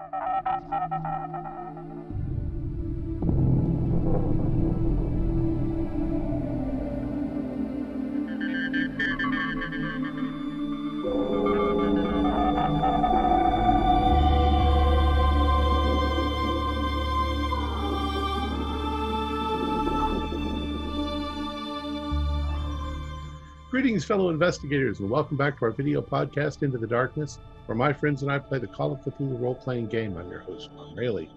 Thank you. Greetings, fellow investigators, and welcome back to our video podcast, Into the Darkness, where my friends and I play the Call of Cthulhu role playing game. I'm your host, Ron Rayleigh.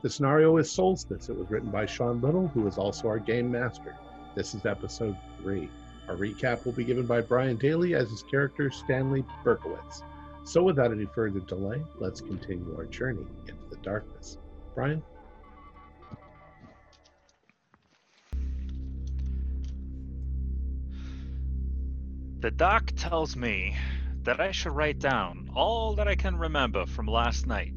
The scenario is Solstice. It was written by Sean Little, who is also our game master. This is episode three. Our recap will be given by Brian Daly as his character, Stanley Berkowitz. So, without any further delay, let's continue our journey into the darkness. Brian? The doc tells me that I should write down all that I can remember from last night,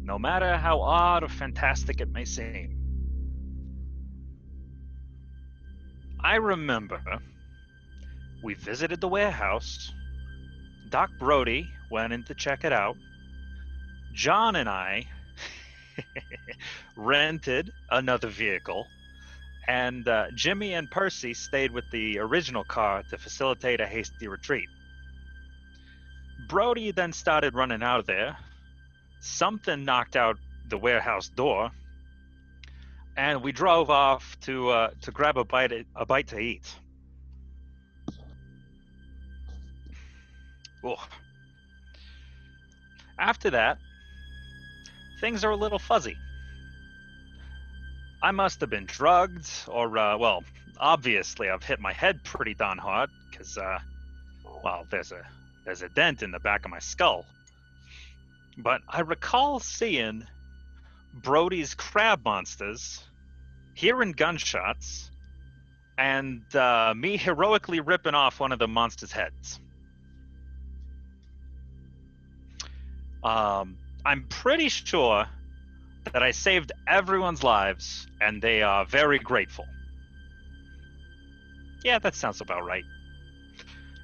no matter how odd or fantastic it may seem. I remember we visited the warehouse. Doc Brody went in to check it out. John and I rented another vehicle and uh, Jimmy and Percy stayed with the original car to facilitate a hasty retreat. Brody then started running out of there. Something knocked out the warehouse door, and we drove off to uh, to grab a bite a bite to eat. Ugh. After that, things are a little fuzzy. I must have been drugged, or, uh, well, obviously I've hit my head pretty darn hard, because, uh, well, there's a, there's a dent in the back of my skull. But I recall seeing Brody's crab monsters, hearing gunshots, and uh, me heroically ripping off one of the monster's heads. Um, I'm pretty sure that I saved everyone's lives, and they are very grateful. Yeah, that sounds about right.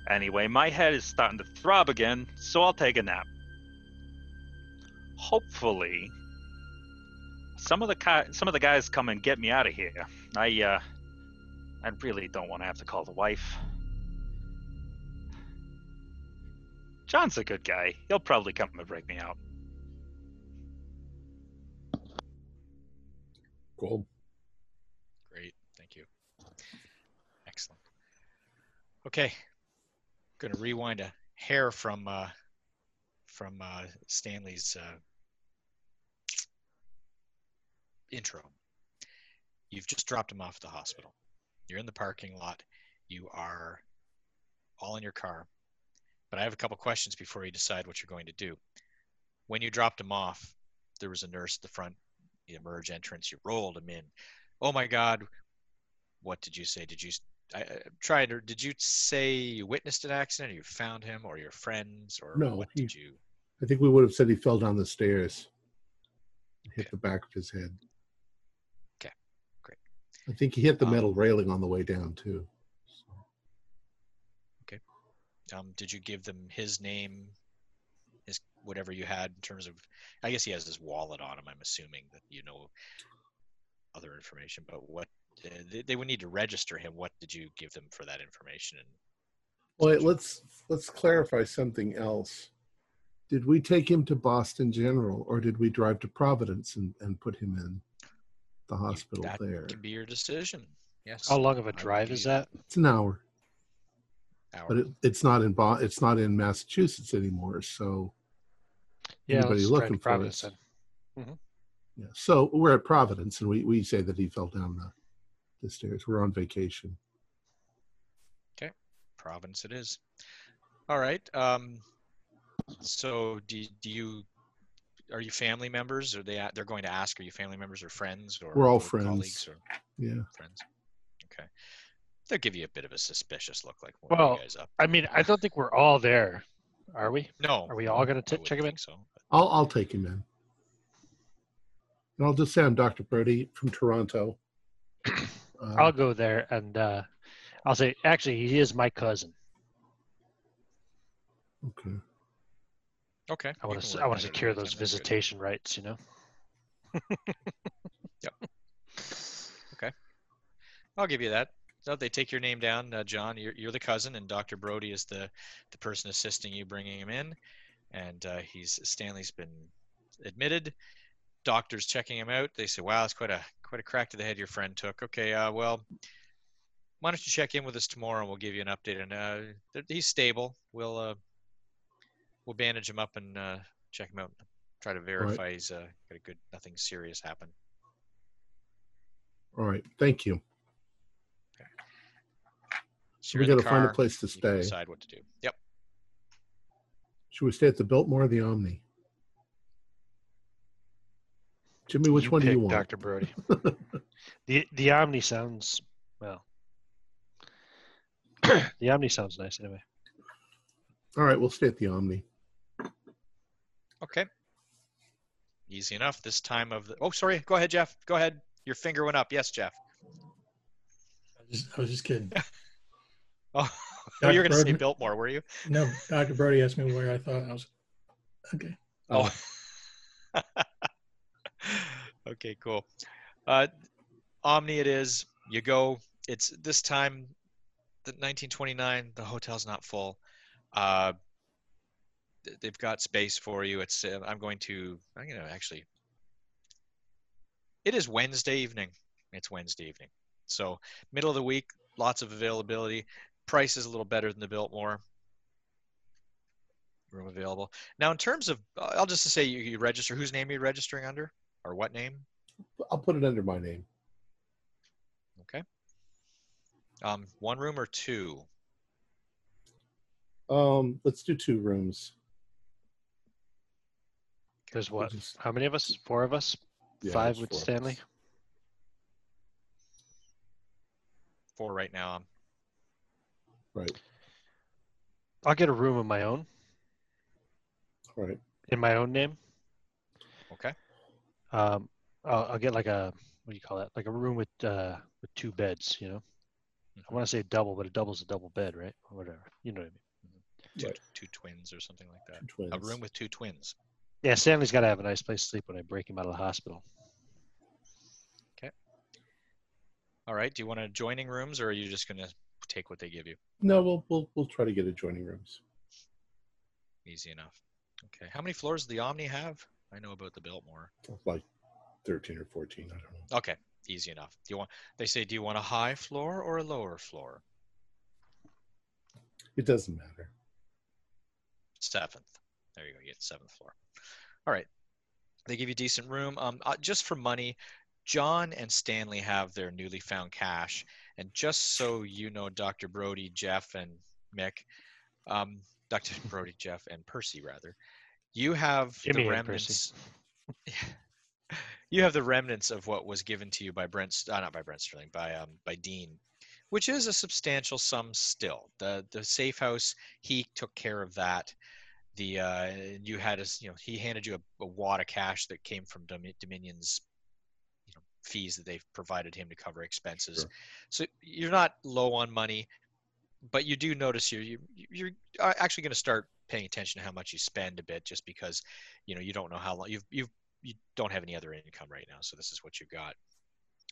Anyway, my head is starting to throb again, so I'll take a nap. Hopefully, some of the some of the guys come and get me out of here. I uh, I really don't want to have to call the wife. John's a good guy. He'll probably come and break me out. Great. Thank you. Excellent. Okay. I'm going to rewind a hair from uh, from uh, Stanley's uh, intro. You've just dropped him off at the hospital. You're in the parking lot. You are all in your car. But I have a couple questions before you decide what you're going to do. When you dropped him off, there was a nurse at the front the emerge entrance. You rolled him in. Oh my God! What did you say? Did you? I, I tried. Or did you say you witnessed an accident, or you found him, or your friends, or No, what he- did you? I think we would have said he fell down the stairs, hit Okay. the back of his head. Okay, great. I think he hit the Um, metal railing on the way down too. Okay. Um, did you give them his name, whatever you had in terms of? I guess he has his wallet on him. I'm assuming that you know other information, but what uh, they, they would need to register him. What did you give them for that information? And Well, let's let's clarify something else. Did we take him to Boston General, or did we drive to Providence and, and put him in the hospital that there? can be your decision. Yes. How long of a drive is that? It's an hour, hour. but it, it's not in Bo- it's not in Massachusetts anymore. So Yeah, Anybody let's drive looking for Providence us? then. yeah, so we're at Providence, and we we say that he fell down the the stairs. We're on vacation. Okay, Providence it is. All right. Um, so do, do you are you family members? Are they a- they're going to ask? Are you family members or friends or We're all or friends. colleagues or Yeah, friends? Okay. They'll give you a bit of a suspicious look, like what are Well, you guys up? I mean, I don't think we're all there, are we? No. Are we all gonna I t- check him in? So. I'll I'll take him in. And I'll just say I'm Dr. Brody from Toronto. Uh, I'll go there and uh, I'll say, actually, he is my cousin. okay. Okay. I want to I want to secure those time, that's good. visitation rights. You know. Yep. Okay. I'll give you that. So they take your name down, uh, John. You're, you're the cousin, and Dr. Brody is the the person assisting you, bringing him in. And uh, he's Stanley's been admitted. Doctors checking him out. They say, "Wow, it's quite a quite a crack to the head your friend took." Okay, uh, well, why don't you check in with us tomorrow, and we'll give you an update. And uh, he's stable. We'll uh, we'll bandage him up and uh, check him out. Try to verify he's uh, got a good, nothing serious happened. All right. Thank you. So we got to find a place to stay. decide what to do. Yep. Should we stay at the Biltmore or the Omni? Jimmy, which one do you want? Dr. Brody? the the Omni sounds well. the Omni sounds nice anyway. All right, we'll stay at the Omni. Okay. Easy enough. This time of the. Oh, sorry. Go ahead, Jeff. Go ahead. Your finger went up. Yes, Jeff. I was just, I was just kidding. Oh, oh you were going to say Biltmore, were you? No, Dr. Brody asked me where I thought I was. Okay. Oh. okay, cool. Uh, Omni, it is. You go. It's this time, the 1929. The hotel's not full. Uh, they've got space for you. It's. Uh, I'm going to. I'm going to actually. It is Wednesday evening. It's Wednesday evening. So middle of the week, lots of availability. Price is a little better than the Biltmore. Room available. Now, in terms of, I'll just say you, you register. Whose name are you registering under, or what name? I'll put it under my name. Okay. Um, one room or two? Um, let's do two rooms. There's what? just- How many of us? Four of us. yeah, Five with Stanley. Four right now. Um, Right. I'll get a room of my own right in my own name. Okay. Um, I'll, I'll get like a what do you call that? Like a room with uh with two beds. You know, Mhm. I want to say double, but a double's a double bed, right? Or whatever. You know what I mean? Two, Right. two twins or something like that. Two twins. A room with two twins. Yeah, Stanley's got to have a nice place to sleep when I break him out of the hospital. Okay all right. Do you want adjoining rooms, or are you just gonna take what they give you? No, we'll we'll we'll try to get adjoining rooms. Easy enough. Okay. How many floors does the Omni have? I know about the Biltmore. Like thirteen or fourteen. I don't know. Okay. Easy enough. Do you want? They say, do you want a high floor or a lower floor? It doesn't matter. Seventh. There you go. You get seventh floor. All right. They give you decent room. Um, uh, just for money, John and Stanley have their newly found cash, and just so you know, Dr. Brody, Jeff, and Mick, um, Dr. Brody, Jeff, and Percy rather, you have Jimmy the remnants. you have the remnants of what was given to you by Brent, uh, not by Brent Sterling, by um, by Dean, which is a substantial sum still. The the safe house he took care of that. The uh, you had a you know he handed you a, a wad of cash that came from Domi- Dominion's fees that they've provided him to cover expenses. Sure. So you're not low on money, but you do notice you're you, you're actually going to start paying attention to how much you spend a bit, just because you know you don't know how long you've you've you don't have any other income right now, so this is what you've got.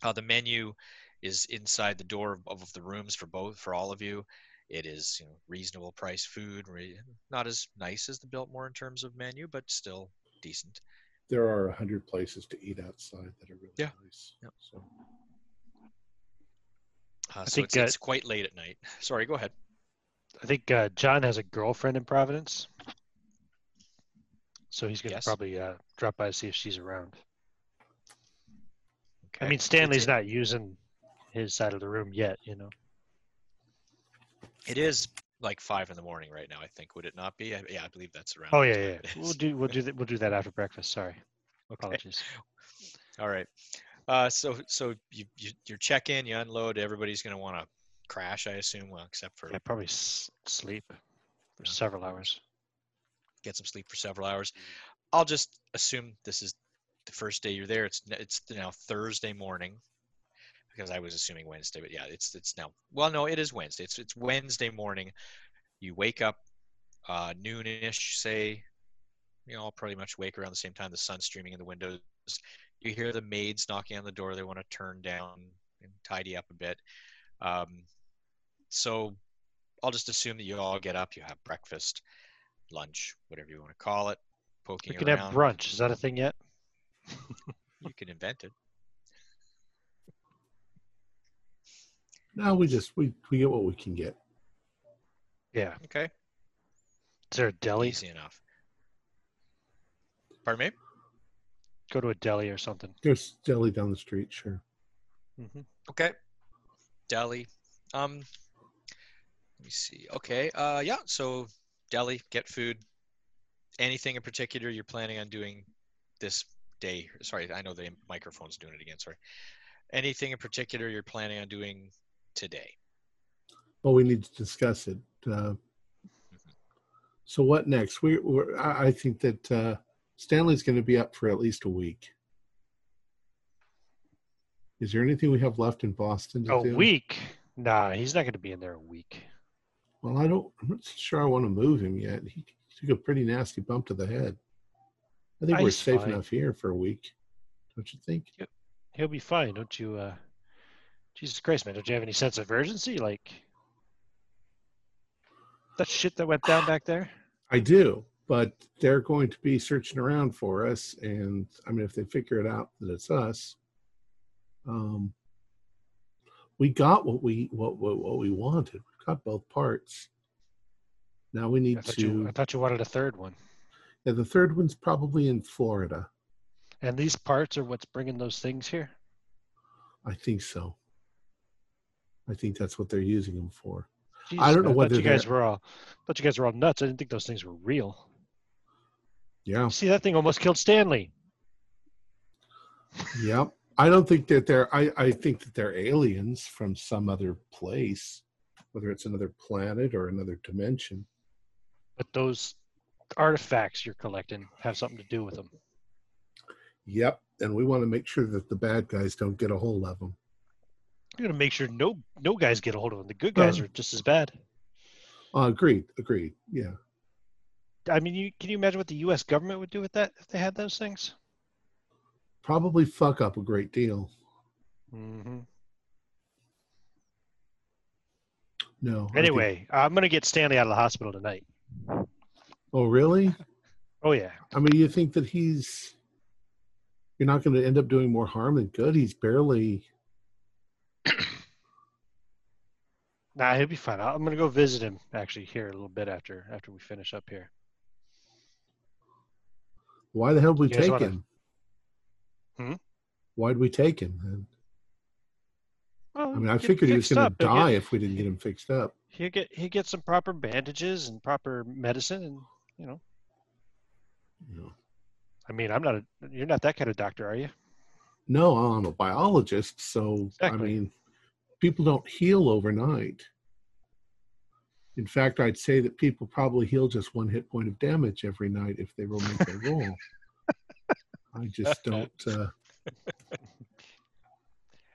Uh, the menu is inside the door of, of the rooms for both for all of you. It is you know, reasonable price food, re- not as nice as the Biltmore in terms of menu, but still decent. There are a hundred places to eat outside that are really Yeah. nice. Yeah. So Uh, I so think, it's, uh, it's quite late at night. Sorry, go ahead. I think uh, John has a girlfriend in Providence, so he's gonna Yes. probably uh, drop by to see if she's around. Okay. I mean, Stanley's not using his side of the room yet, you know. It is like five in the morning right now. I think would it not be? I, yeah, I believe that's around. Oh yeah, yeah. We'll do we'll do that we'll do that after breakfast. Sorry, Okay. apologies. All right. Uh, so so you, you you check in, you unload. Everybody's gonna want to crash, I assume. Well, except for Yeah, probably s- sleep for Yeah. several hours. get some sleep for several hours. I'll just assume this is the first day you're there. It's it's now Thursday morning because I was assuming Wednesday, but yeah, it's it's now. Well, no, it is Wednesday. It's it's Wednesday morning. You wake up uh, noonish, say, you know all pretty much wake around the same time. The sun's streaming in the windows. You hear the maids knocking on the door. They want to turn down and tidy up a bit. Um, so I'll just assume that you all get up. You have breakfast, lunch, whatever you want to call it. Poking We can around. have brunch. Is that a thing yet? You can invent it. No, we just we we get what we can get. Yeah. Okay. Is there a deli? Easy enough. Pardon me? Go to a deli or something. There's deli down the street, sure. hmm Okay. Deli. Um let me see. Okay. Uh yeah, so deli, get food. Anything in particular you're planning on doing this day? Sorry, I know the microphone's doing it again, sorry. Anything in particular you're planning on doing today? Well, we need to discuss it. Uh, so what next? We, we're, I I think that uh, Stanley's going to be up for at least a week. Is there anything we have left in Boston to A do? week? Nah, he's not going to be in there a week. Well, I don't. I'm not sure I want to move him yet. He took a pretty nasty bump to the head. I think Ah, we're safe fine. enough here for a week. Don't you think? He'll be fine, don't you? Uh, Jesus Christ, man! Don't you have any sense of urgency? Like that shit that went down back there. I do, but they're going to be searching around for us, and I mean, if they figure it out that it's us, um, we got what we what what, what we wanted. We got both parts. Now we need thought, to. you, I thought you wanted a third one. yeah, the third one's probably in Florida. And these parts are what's bringing those things here. I think so. I think that's what they're using them for. I don't know whether you guys were all. Thought you guys were all nuts. I didn't think those things were real. Yeah, see, that thing almost killed Stanley. Yep. I don't think that they're. I I think that they're aliens from some other place, whether it's another planet or another dimension. But those artifacts you're collecting have something to do with them. Yep, and we want to make sure that the bad guys don't get a hold of them. You're gonna make sure no no guys get a hold of them. The good guys Uh, are just as bad. Uh, agreed, agreed. Yeah, I mean, you can you imagine what the U.S. government would do with that if they had those things? probably fuck up a great deal. Mm-hmm. No. Anyway, I'm gonna get Stanley out of the hospital tonight. oh really? Oh yeah, I mean, you think that he's? You're not going to end up doing more harm than good. He's barely. nah, he'll be fine. I'm gonna go visit him actually here a little bit after after we finish up here. Why the hell did we take wanna- him? Hmm? Why'd we take him? then? Well, I mean, I figured he was going to die Get, if we didn't get him fixed up. he'll get he get some proper bandages and proper medicine, and you know, You know. I mean, I'm not a you're not that kind of doctor, are you? No, I'm a biologist, so I mean, people don't heal overnight. In fact, I'd say that people probably heal just one hit point of damage every night if they will make their roll. I just don't. Uh,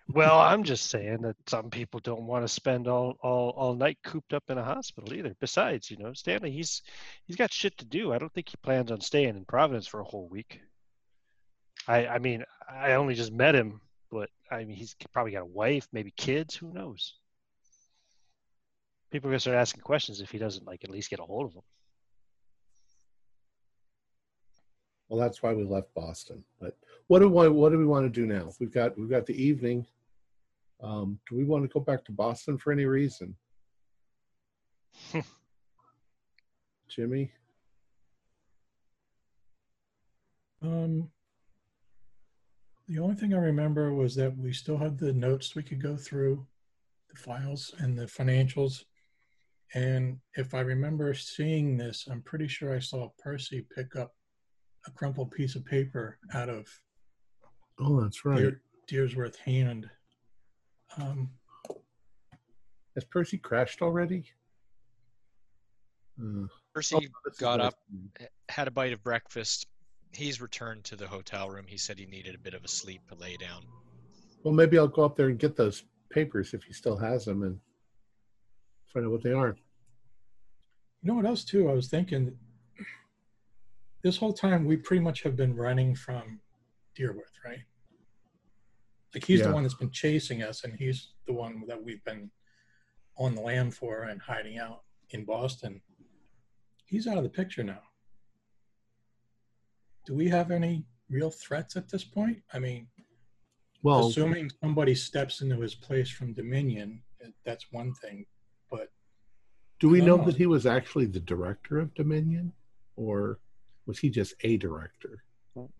Well, I'm just saying that some people don't want to spend all, all, all night cooped up in a hospital either. Besides, you know, Stanley, he's he's got shit to do. I don't think he plans on staying in Providence for a whole week. I I mean, I only just met him, but I mean, he's probably got a wife, maybe kids. Who knows? People are gonna start asking questions if he doesn't like at least get a hold of them. well, that's why we left Boston. But what do we what do we want to do now? We've got we've got the evening. Um, do we want to go back to Boston for any reason? Jimmy, Um, the only thing I remember was that we still had the notes we could go through, the files and the financials. And if I remember seeing this, I'm pretty sure I saw Percy pick up a crumpled piece of paper out of oh, that's right. Deer, Deersworth hand. Um, Has Percy crashed already? Uh, Percy oh, got up, had a bite of breakfast. He's returned to the hotel room. He said he needed a bit of a sleep, a lay down. Well, maybe I'll go up there and get those papers if he still has them and find out what they are. you know what else too? I was thinking this whole time we pretty much have been running from Deerworth, right? Like he's Yeah. the one that's been chasing us, and he's the one that we've been on the land for and hiding out in Boston. He's out of the picture now. Do we have any real threats at this point? I mean, Well, assuming somebody steps into his place from Dominion, that's one thing. But do we know know. that he was actually the director of Dominion, or was he just a director?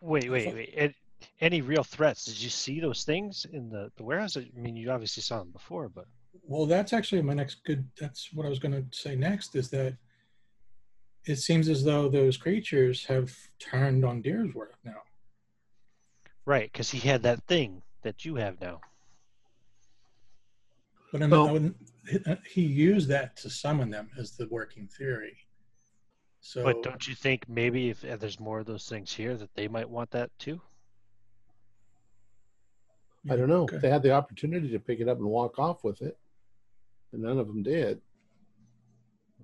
Wait, wait, wait. Ed, any real threats? Did you see those things in the, the warehouse? I mean, you obviously saw them before, but Well, that's actually my next good. That's what I was going to say next is that it seems as though those creatures have turned on Deersworth now. right, because he had that thing that you have now. But in Well- the, he used that to summon them as the working theory. So, But don't you think maybe if, if there's more of those things here that they might want that too? I don't know. Okay. They had the opportunity to pick it up and walk off with it, and none of them did.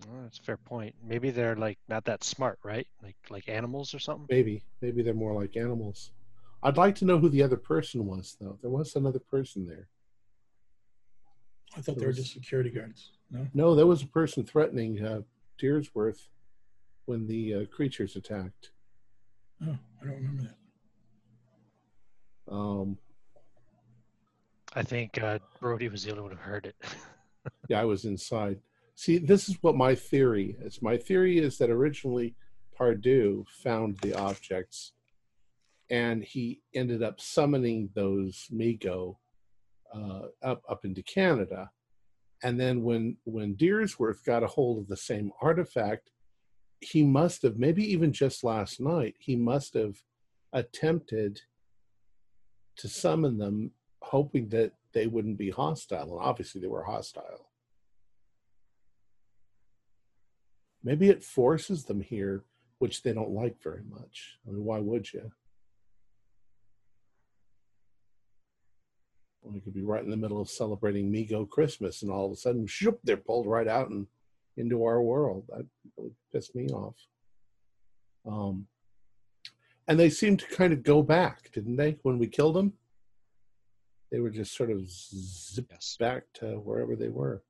Well, that's a fair point. Maybe they're like not that smart, right? Like like animals or something. Maybe, maybe they're more like animals. I'd like to know who the other person was, though. There was another person there. I thought they were just security guards. No, No, there was a person threatening uh, Deersworth when the uh, creatures attacked. oh, I don't remember that. Um, I think uh, Brody was the only one who heard it. yeah, I was inside. See, this is what my theory is. My theory is that originally Pardue found the objects and he ended up summoning those Mi-Go uh, up up into Canada. And then when when Deersworth got a hold of the same artifact, he must have maybe even just last night he must have attempted to summon them, hoping that they wouldn't be hostile. And obviously, they were hostile. Maybe it forces them here, which they don't like very much. I mean, why would you? Well, we could be right in the middle of celebrating Mi-Go Christmas, and all of a sudden, shoop, they're pulled right out and into our world. That really pissed me off. Um, and they seemed to kind of go back, didn't they? When we killed them, they were just sort of zipped Yes. back to wherever they were.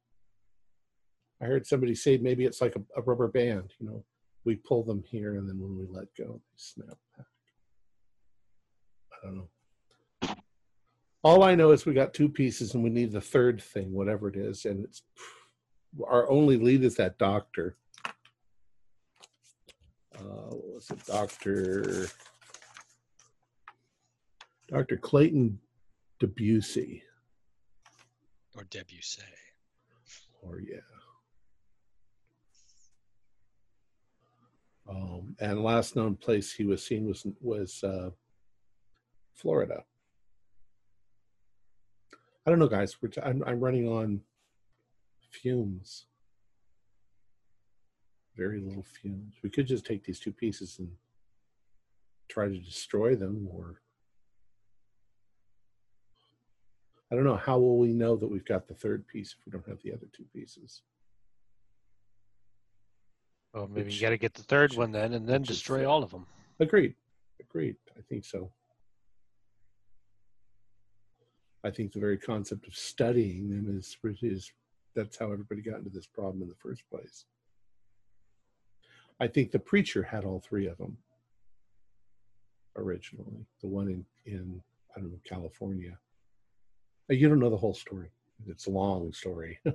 I heard somebody say maybe it's like a, a rubber band. You know, we pull them here, and then when we let go, they snap back. I don't know. All I know is we got two pieces, and we need the third thing, whatever it is, and it's our only lead is that doctor. Uh, what was it, Doctor? Doctor Clayton Debussy, Or Debussy. or yeah. Um, and last known place he was seen was was uh, Florida. I don't know, guys. I'm running on fumes. Very little fumes. We could just take these two pieces and try to destroy them, or I don't know. How will we know that we've got the third piece if we don't have the other two pieces? Well, maybe Which- you got to get the third one then, and then which is destroy fair. all of them. Agreed. Agreed. I think so. I think the very concept of studying them is is that's how everybody got into this problem in the first place. I think the preacher had all three of them originally. The one in in I don't know California. You don't know the whole story. It's a long story.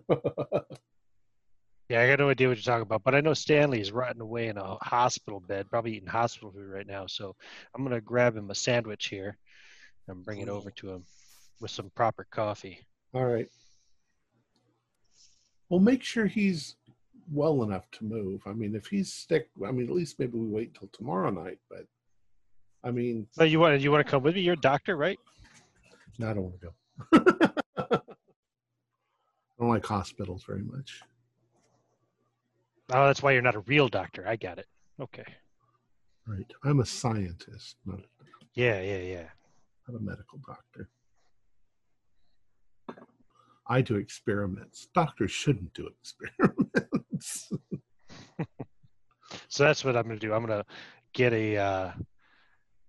Yeah, I got no idea what you're talking about, but I know Stanley's rotting away in a hospital bed, probably eating hospital food right now. So I'm gonna grab him a sandwich here and bring it over to him with some proper coffee. All right. Well, make sure he's well enough to move. I mean, if he's sick, I mean, at least maybe we wait till tomorrow night. But I mean, So you want you want to come with me? You're a doctor, right? no, I don't want to go. I don't like hospitals very much. Oh, that's why you're not a real doctor. I got it. Okay. Right. I'm a scientist, not, Yeah, yeah, yeah. not a medical doctor. I do experiments. Doctors shouldn't do experiments. So that's what I'm gonna do. I'm gonna get a, uh,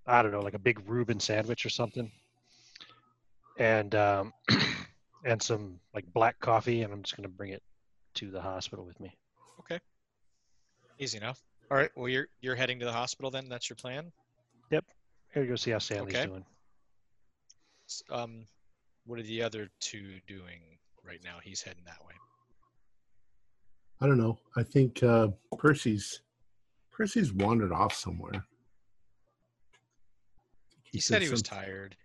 I don't know, like a big Reuben sandwich or something, and um, and some like black coffee, and I'm just gonna bring it to the hospital with me. Easy enough. All right. Well, you're you're heading to the hospital then. That's your plan. Yep. Here, you go see how Stanley's Okay. doing. S- Um, what are the other two doing right now? He's heading that way. I don't know. I think uh, Percy's Percy's wandered off somewhere. He, said he was some- tired.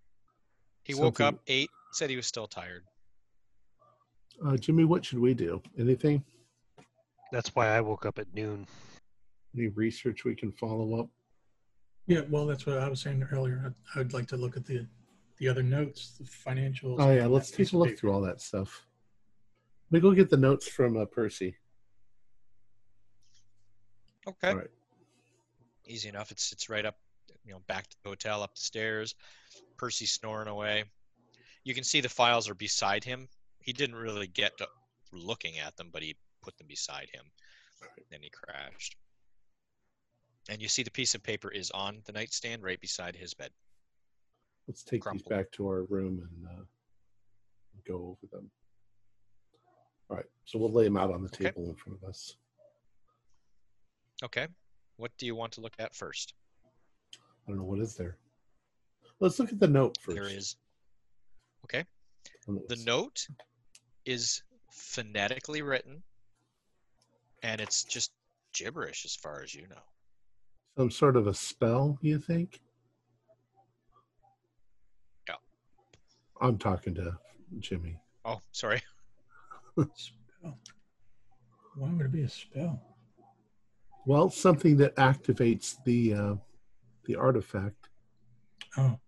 He woke something- up, ate, said he was still tired. Uh, Jimmy, what should we do? Anything? That's why I woke up at noon. Any research we can follow up? Yeah, well, that's what I was saying earlier. I'd, I'd like to look at the the other notes, the financials. Oh yeah, let's that take a look paper. through all that stuff. Let me go get the notes from uh, Percy. Okay. All right. Easy enough. It's it's right up, you know, back to the hotel, up the stairs. Percy snoring away. You can see the files are beside him. He didn't really get to looking at them, but he put them beside him. Then he crashed. And you see the piece of paper is on the nightstand right beside his bed. Let's take Crumpled. these back to our room and uh, go over them. All right, so we'll lay them out on the Okay. table in front of us. Okay. What do you want to look at first? I don't know what is there. Let's look at the note first. There is. Okay. The note is phonetically written, and it's just gibberish as far as you know. Some sort of a spell, you think? Yeah. I'm talking to Jimmy. Oh, sorry. Spell. Why would it be a spell? Well, something that activates the uh, the artifact. Oh,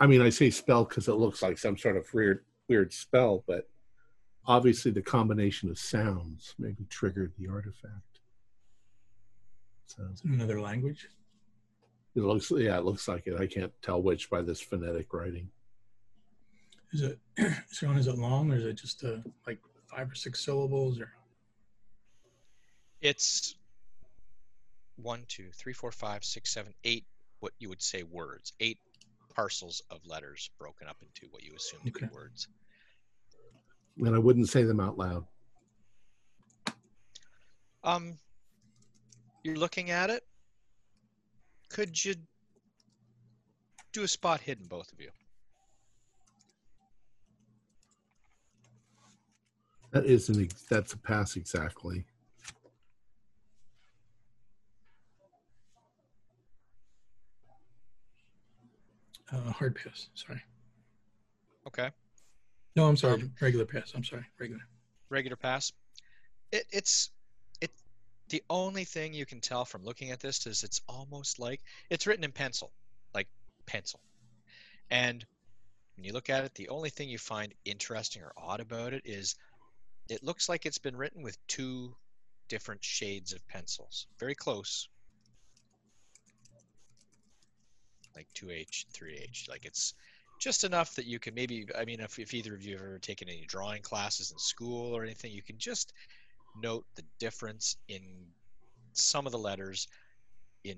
I mean, I say spell because it looks like some sort of weird weird spell, but obviously the combination of sounds maybe triggered the artifact. So is another language? it looks, yeah, it looks like it. I can't tell which by this phonetic writing. Is it Sean? Is it long or is it just uh, like five or six syllables? Or It's one, two, three, four, five, six, seven, eight. What you would say words. Eight parcels of letters broken up into what you assume to be words. And I wouldn't say them out loud. Um, you're looking at it. Could you do a spot hidden, both of you? That is an ex- that's a pass exactly. uh, hard pass? Sorry. Okay. No, I'm sorry. Um, regular pass. I'm sorry. Regular. regular pass. It, it's it. The only thing you can tell from looking at this is it's almost like it's written in pencil, like pencil. And when you look at it, the only thing you find interesting or odd about it is it looks like it's been written with two different shades of pencils, very close, like 2H, 3H. Like it's just enough that you can maybe i mean if, if either of you have ever taken any drawing classes in school or anything you can just note the difference in some of the letters in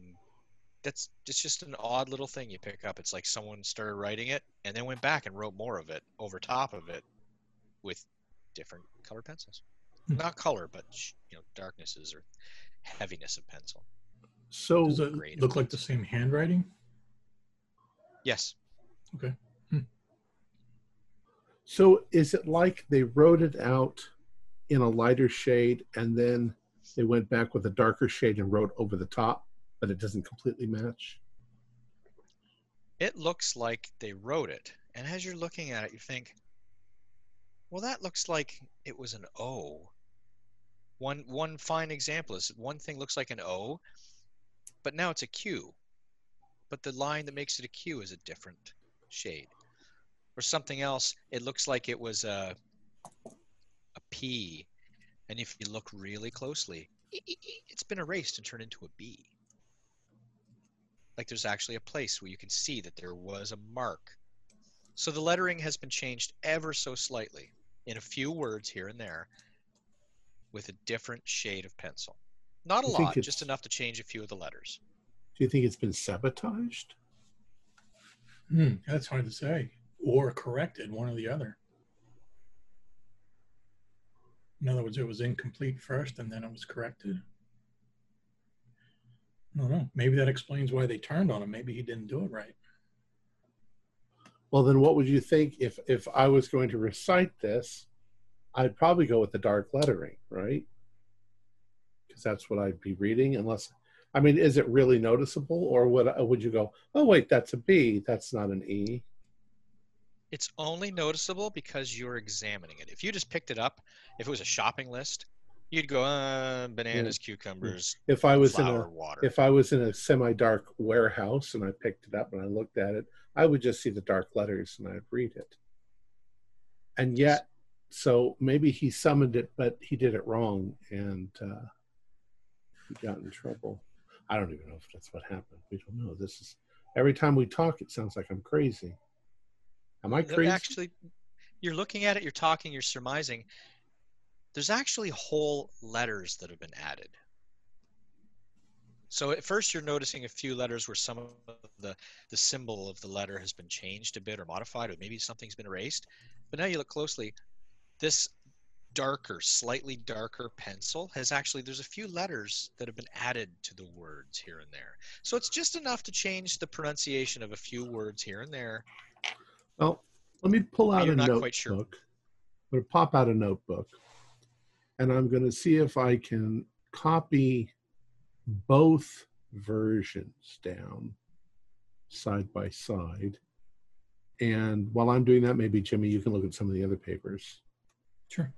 that's it's just an odd little thing you pick up it's like someone started writing it and then went back and wrote more of it over top of it with different color pencils Hmm. not color but you know darknesses or heaviness of pencil So Does it look like the same handwriting? yes Okay. So is it like they wrote it out in a lighter shade and then they went back with a darker shade and wrote over the top, but it doesn't completely match? it looks like they wrote it. And as you're looking at it, you think, well, that looks like it was an O. One one fine example is one thing looks like an O, but now it's a Q. But the line that makes it a Q is a different shade. Or something else, it looks like it was a a P. And if you look really closely, it's been erased and turned into a B like there's actually a place where you can see that there was a mark. So the lettering has been changed ever so slightly in a few words here and there with a different shade of pencil. Not a lot, just enough to change a few of the letters. Do you think it's been sabotaged? Hmm, that's hard to say. Or corrected, one or the other. In other words, it was incomplete first and then it was corrected. I don't know. Maybe that explains why they turned on him. Maybe he didn't do it right. Well, then what would you think if if I was going to recite this? I'd probably go with the dark lettering, right? Because that's what I'd be reading. Unless, I mean, is it really noticeable, or would would you go, oh wait, that's a B, that's not an E? It's only noticeable because you're examining it. If you just picked it up, if it was a shopping list, you'd go, uh, bananas, cucumbers, If I was in a water. if I was in a semi-dark warehouse and I picked it up and I looked at it, I would just see the dark letters and I'd read it. And yet, so maybe he summoned it, but he did it wrong and uh, he got in trouble. I don't even know if that's what happened. We don't know. This is every time we talk, it sounds like I'm crazy. Am I crazy? Actually, you're looking at it, you're talking, you're surmising. There's actually whole letters that have been added. So at first you're noticing a few letters where some of the, the symbol of the letter has been changed a bit or modified, or maybe something's been erased. But now you look closely, this darker, slightly darker pencil has actually, there's a few letters that have been added to the words here and there. So it's just enough to change the pronunciation of a few words here and there. Well, let me pull out You're a not notebook. quite sure. I'm going to pop out a notebook and I'm going to see if I can copy both versions down side by side. And while I'm doing that, maybe Jimmy, you can look at some of the other papers. Sure.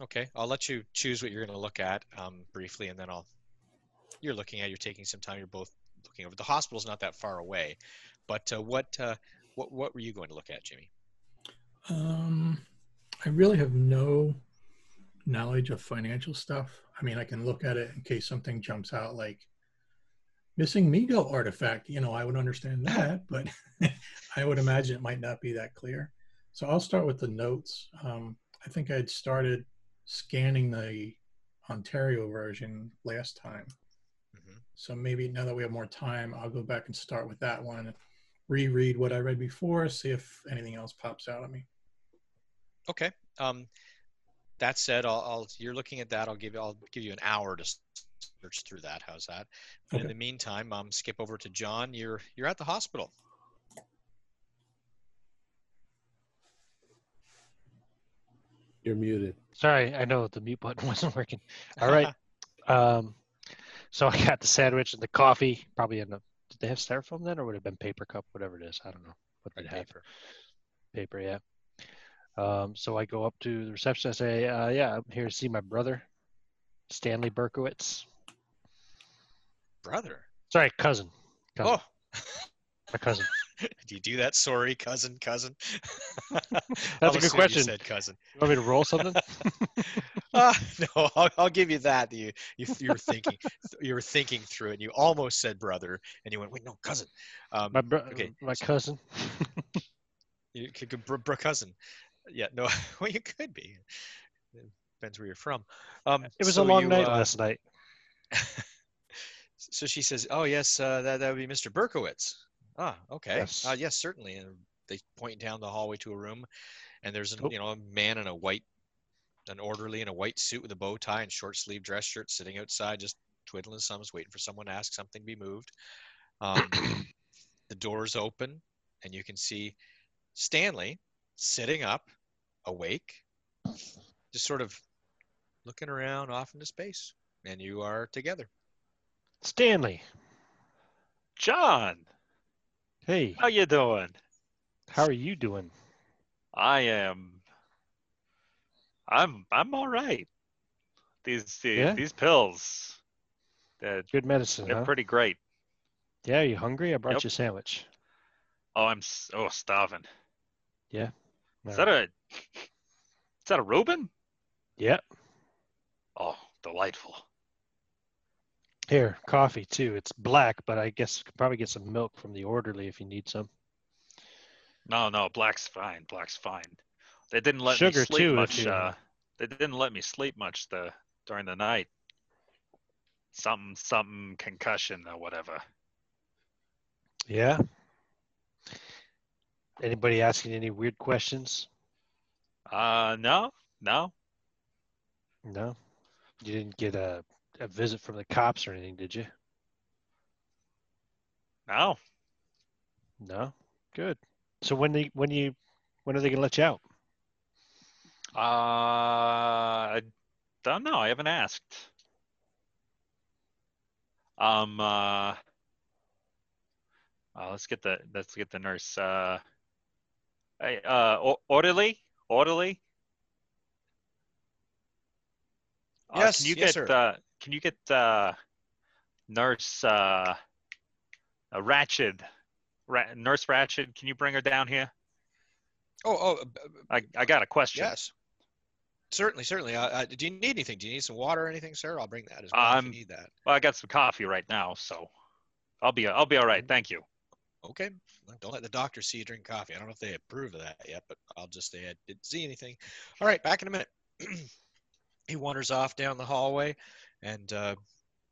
Okay, I'll let you choose what you're going to look at um, briefly, and then I'll. You're looking at. You're taking some time. You're both looking over. The hospital's not that far away, but uh, what uh, what what were you going to look at, Jimmy? Um, I really have no knowledge of financial stuff. I mean, I can look at it in case something jumps out like missing Mi-Go artifact. You know, I would understand that, but I would imagine it might not be that clear. So I'll start with the notes. Um, I think I'd started scanning the Ontario version last time. Mhm. So maybe now that we have more time, I'll go back and start with that one, reread what I read before, see if anything else pops out at me. Okay. Um, that said, I'll, I'll you're looking at that. I'll give you I'll give you an hour to search through that. How's that? But in the meantime, um, skip over to John. You're you're at the hospital. You're muted. Sorry, I know the mute button wasn't working. All right. Um, so I got the sandwich and the coffee, probably in a. They have styrofoam then, or would it have been paper cup, whatever it is? I don't know what they'd have. paper. Paper, yeah. Um, so I go up to the reception. I say, uh, "Yeah, I'm here to see my brother, Stanley Berkowitz. Brother. Sorry, cousin. cousin. Oh, My cousin. do you do that? Sorry, cousin, cousin. That's a good question. You said cousin. You want me to roll something? Uh, no, I'll, I'll give you that. You, you you were thinking you were thinking through it. And you almost said brother, and you went wait no cousin. Um, my bro- okay. my cousin. you could go br- br- cousin. Yeah, no, well you could be. It Depends where you're from. Um, It was so a long you, night uh, last night. so she says, "Oh yes, uh, that that would be Mr. Berkowitz." Ah, okay. Yes. Uh, yes, certainly. And they point down the hallway to a room, and there's a Oh. you know a man in a white, an orderly in a white suit with a bow tie and short sleeve dress shirt sitting outside, just twiddling his thumbs, waiting for someone to ask something to be moved. Um, the doors open, and you can see Stanley sitting up, awake, just sort of looking around off into space, and you are together. Stanley, John, hey, how you doing? how are you doing? I am. I'm I'm all right. These these, Yeah? these pills, they're, Good medicine, they're huh? pretty great. Yeah, are you hungry? I brought Yep. you a sandwich. Oh, I'm oh starving. All Is that a is that a Reuben? Yeah. Oh, delightful. Here, coffee too. It's black, but I guess you could probably get some milk from the orderly if you need some. No, no, black's fine. Black's fine. They didn't let Sugar, me sleep too, much. Uh, they didn't let me sleep much the during the night. Something, something, concussion or whatever. Yeah. Anybody asking any weird questions? Uh, no, no. No. You didn't get a, a visit from the cops or anything, did you? No. No. Good. So when they when you when are they gonna let you out? Uh, I don't know. I haven't asked. Um. Uh, uh, let's get the let's get the nurse. Uh, hey, uh, o- orderly, orderly. Uh, Yes, can you yes, get sir. uh, can you get uh, nurse uh, uh, Ratched, Ra- nurse Ratched? Can you bring her down here? Oh, oh, I I got a question. yes. Certainly, certainly. Uh, uh, do you need anything? Do you need some water or anything, sir? I'll bring that as well if Um, you need that. Well, I got some coffee right now, so I'll be I'll be all Mm-hmm. Thank you. Okay. Don't let the doctor see you drink coffee. I don't know if they approve of that yet, but I'll just say I didn't see anything. All right, back in a minute. he wanders off down the hallway, and uh,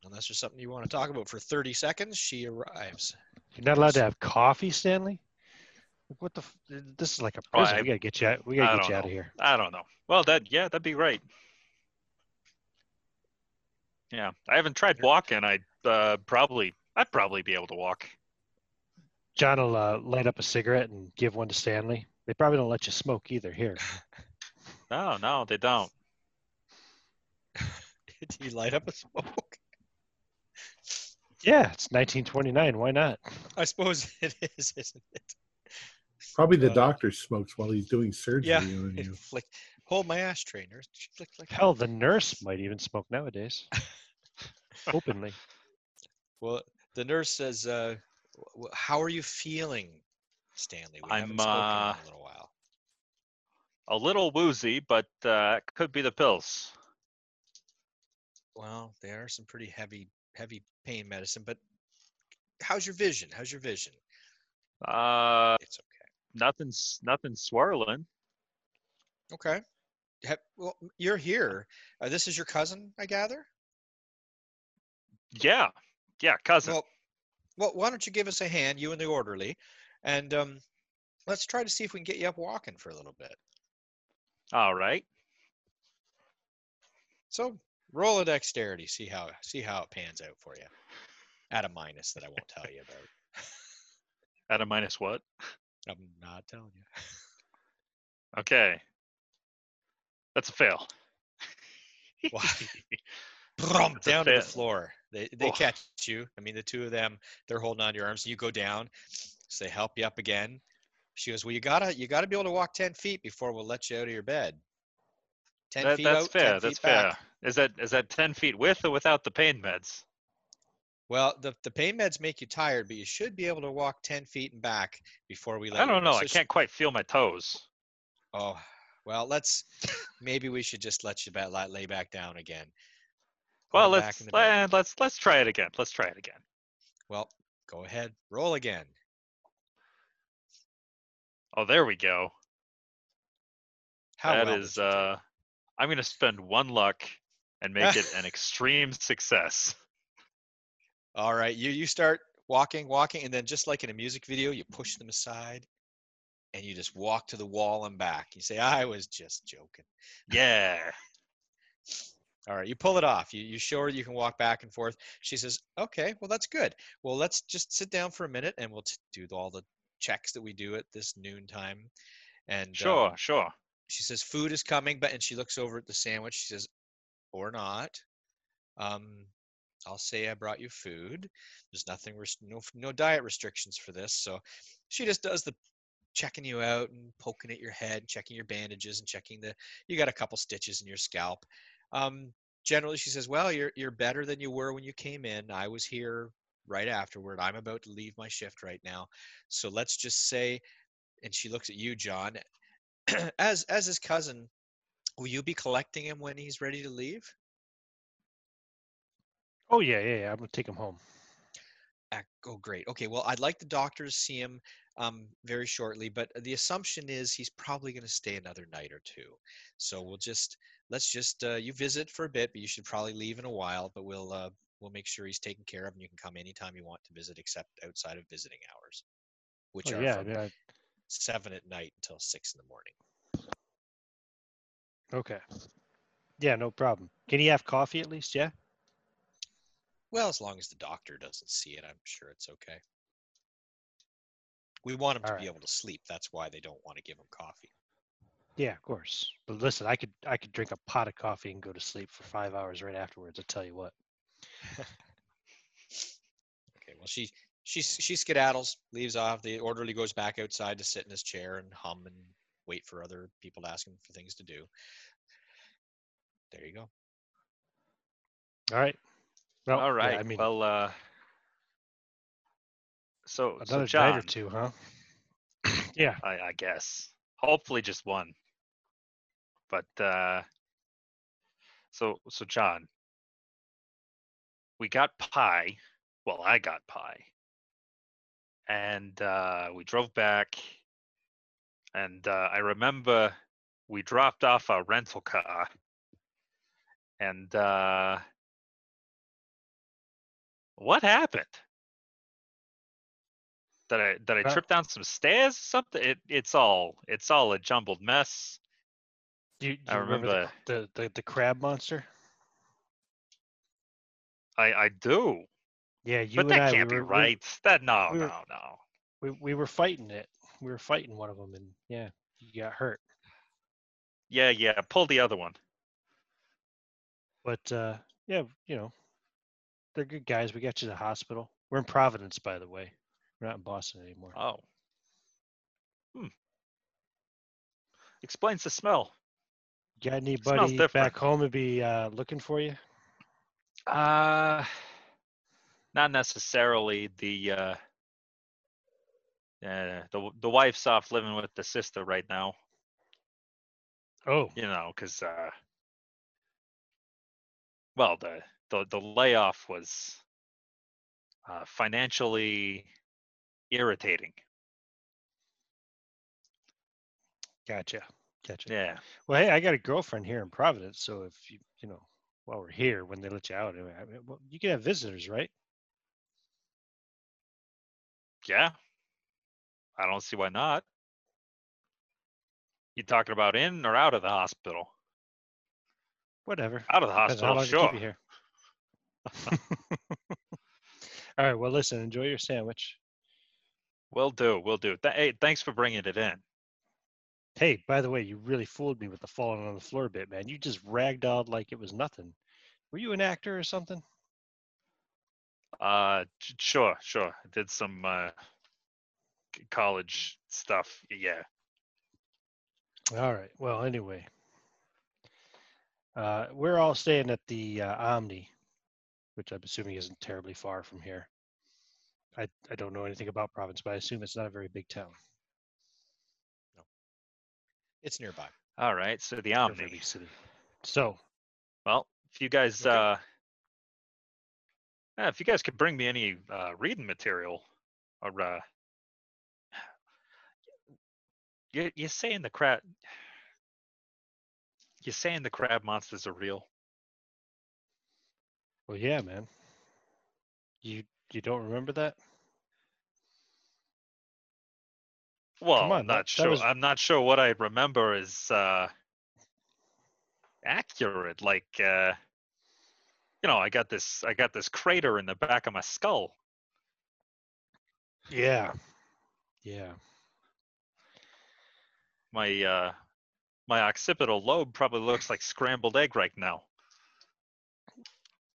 unless there's something you want to talk about for 30 seconds, she arrives. You're not allowed to have coffee, Stanley. Like, What the? f- This is like a Oh, prison. I- we gotta get you out. We gotta get don't you out of here. I don't know. Well, that yeah, that'd be great. Yeah, I haven't tried walking. I uh, probably I'd probably be able to walk. John will uh, light up a cigarette and give one to Stanley. They probably don't let you smoke either. Here. No, no, they don't. Do you light up a smoke? Yeah, it's 1929. Why not? I suppose it is, isn't it? Probably the Uh, doctor smokes while he's doing surgery Yeah. on you. Flick, hold my ashtray, nurse. Flick, flick. Hell, the nurse might even smoke nowadays. Openly. Well, the nurse says, uh, w- w- "How are you feeling, Stanley? We I'm, haven't spoken uh, in a little while." A little woozy, but uh, it could be the pills. Well, they are some pretty heavy, heavy pain medicine. But how's your vision? How's your vision? Uh, It's okay. nothing's nothing swirling. Okay. Have, well, you're here. Uh, this is your cousin, I gather. Yeah, yeah, cousin. Well, well, why don't you give us a hand, you and the orderly, and um, let's try to see if we can get you up walking for a little bit. all right. So roll a dexterity, see how see how it pans out for you. At a minus that I won't tell you about. At a minus what? I'm not telling you. Okay. That's a fail. Why? Brum, down to the floor. They they Oh. catch you. I mean, the two of them, they're holding on to your arms. You go down, so they help you up again. She goes, "Well, you gotta you gotta be able to walk ten feet before we'll let you out of your bed. Ten That, feet that's out, fair. 10 That's feet back. fair. Is that is that ten feet with or without the pain meds? Well, the the pain meds make you tired, but you should be able to walk ten feet and back before we let I don't know. I can't quite feel my toes. Oh, well, let's maybe we should just let you back, lay back down again. Well, let's let, let's let's try it again. Let's try it again. Well, go ahead, roll again. Oh, there we go. How That well is. did you do? uh I'm gonna spend one luck and make it an extreme success. All right, you you start walking, walking, and then just like in a music video, you push them aside, and you just walk to the wall and back. You say, "I was just joking." Yeah. All right, you pull it off. You you show her you can walk back and forth. She says, "Okay, well that's good. Well, let's just sit down for a minute, and we'll t- do all the checks that we do at this noon time." And Sure. um, Sure. She says food is coming but and she looks over at the sandwich she says or not. Um i'll say i brought you food. There's nothing no no diet restrictions for this so she just does the checking you out and poking at your head checking your bandages and checking the you got a couple stitches in your scalp. Um generally she says well you're you're better than you were when you came in. I was here right afterward. I'm about to leave my shift right now. So let's just say and she looks at you john as as his cousin, will you be collecting him when he's ready to leave? Oh yeah, yeah, yeah. I'm gonna take him home. Oh, great. Okay, well, I'd like the doctor to see him um, very shortly, but the assumption is he's probably going to stay another night or two. So we'll just let's just uh, you visit for a bit, but you should probably leave in a while. But we'll uh, we'll make sure he's taken care of, and you can come anytime you want to visit, except outside of visiting hours, which Oh, are yeah, from I- seven at night until six in the morning. okay. Yeah, no problem. Can he have coffee at least? Yeah. Well, as long as the doctor doesn't see it, I'm sure it's okay. We want him to All be able to sleep. That's why they don't want to give him coffee. Yeah, of course. But listen, I could I could drink a pot of coffee and go to sleep for five hours right afterwards. I'll tell you what. Okay. Well, she she she skedaddles, leaves off. The orderly goes back outside to sit in his chair and hum and wait for other people to ask him for things to do. There you go. All right. Well, All yeah. I mean, well, uh, so, so John, night or two, huh? yeah. I, I guess. Hopefully, just one. But uh, so so John, we got pie. Well, I got pie, and uh, we drove back. And uh, I remember we dropped off our rental car, and uh, what happened? Did I did I Uh, trip down some stairs? or Something? It it's all it's all a jumbled mess. Do you, do I you remember, remember- the, the, the the crab monster? I I do, Yeah, you but and that I, can't we be were, we- right. that no we were- no no. We, we were fighting it. We were fighting one of them, and yeah, you got hurt. Yeah yeah. Pull the other one. But uh, yeah, you know, they're good guys. We got you to the hospital. We're in Providence, by the way. We're not in Boston anymore. Oh. Hmm. Explains the smell. Got anybody back home to be uh, looking for you? Uh not necessarily the uh uh, the the wife's off living with the sister right now, Oh, you know, because uh, well, the the the layoff was uh, financially irritating. gotcha, gotcha. Yeah, Well, hey, I got a girlfriend here in Providence, so if you, you know, while we're here, when they let you out, I mean, well, you can have visitors, right? Yeah. I don't see why not. You talking about in or out of the hospital? Whatever. Out of the Depends on how hospital, long they sure. keep you here. All right. Well, listen. Enjoy your sandwich. Will do, we'll do. Th- hey, thanks for bringing it in. Hey, by the way, you really fooled me with the falling on the floor bit, man. You just ragdolled like it was nothing. Were you an actor or something? Uh, sure, sure. I did some uh, college stuff. Yeah. All right. Well, anyway, uh, we're all staying at the uh, Omni, which I'm assuming isn't terribly far from here. I I don't know anything about Providence, but I assume it's not a very big town. No. It's nearby. All right. So the or a very Omni. city. So Well, if you guys, Okay. uh, yeah, if you guys could bring me any uh, reading material, or uh, you you saying the crab, you saying the crab monsters are real? Well, yeah, man. You you don't remember that? Well, on, I'm not that sure. was- I'm not sure what I remember is uh, accurate. Like, uh, you know, I got this. I got this crater in the back of my skull. Yeah. Yeah. My uh, my occipital lobe probably looks like scrambled egg right now.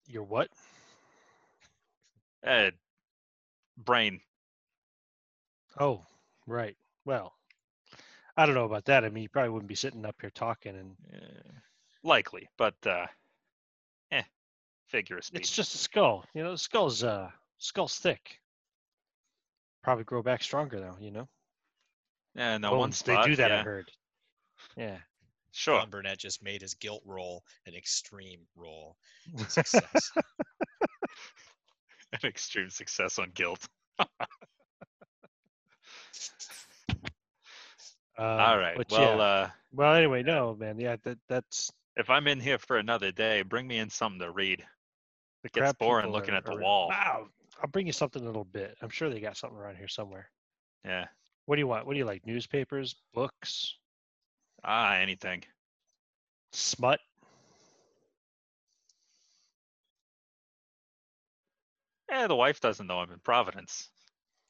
Your what? Uh, brain. Oh, right. Well, I don't know about that. I mean, you probably wouldn't be sitting up here talking, and Uh, likely, but uh, eh, figure of speech. it's just a skull. You know, the skull's uh, skull's thick. Probably grow back stronger though. You know. yeah, no one Bones, they do that. I heard. Yeah. Sure. John Burnett just made his guilt roll an extreme roll. Success. An extreme success on guilt. Um, All right. Well, yeah. uh, well, anyway, no, man. Yeah, that that's if I'm in here for another day, bring me in something to read. The Gets crab boring people looking at the are- wall. Wow. I'll bring you something in a little bit. I'm sure they got something around here somewhere. Yeah. What do you want? What do you like? Newspapers, books, Ah, anything. smut? Eh, the wife doesn't know I'm in Providence.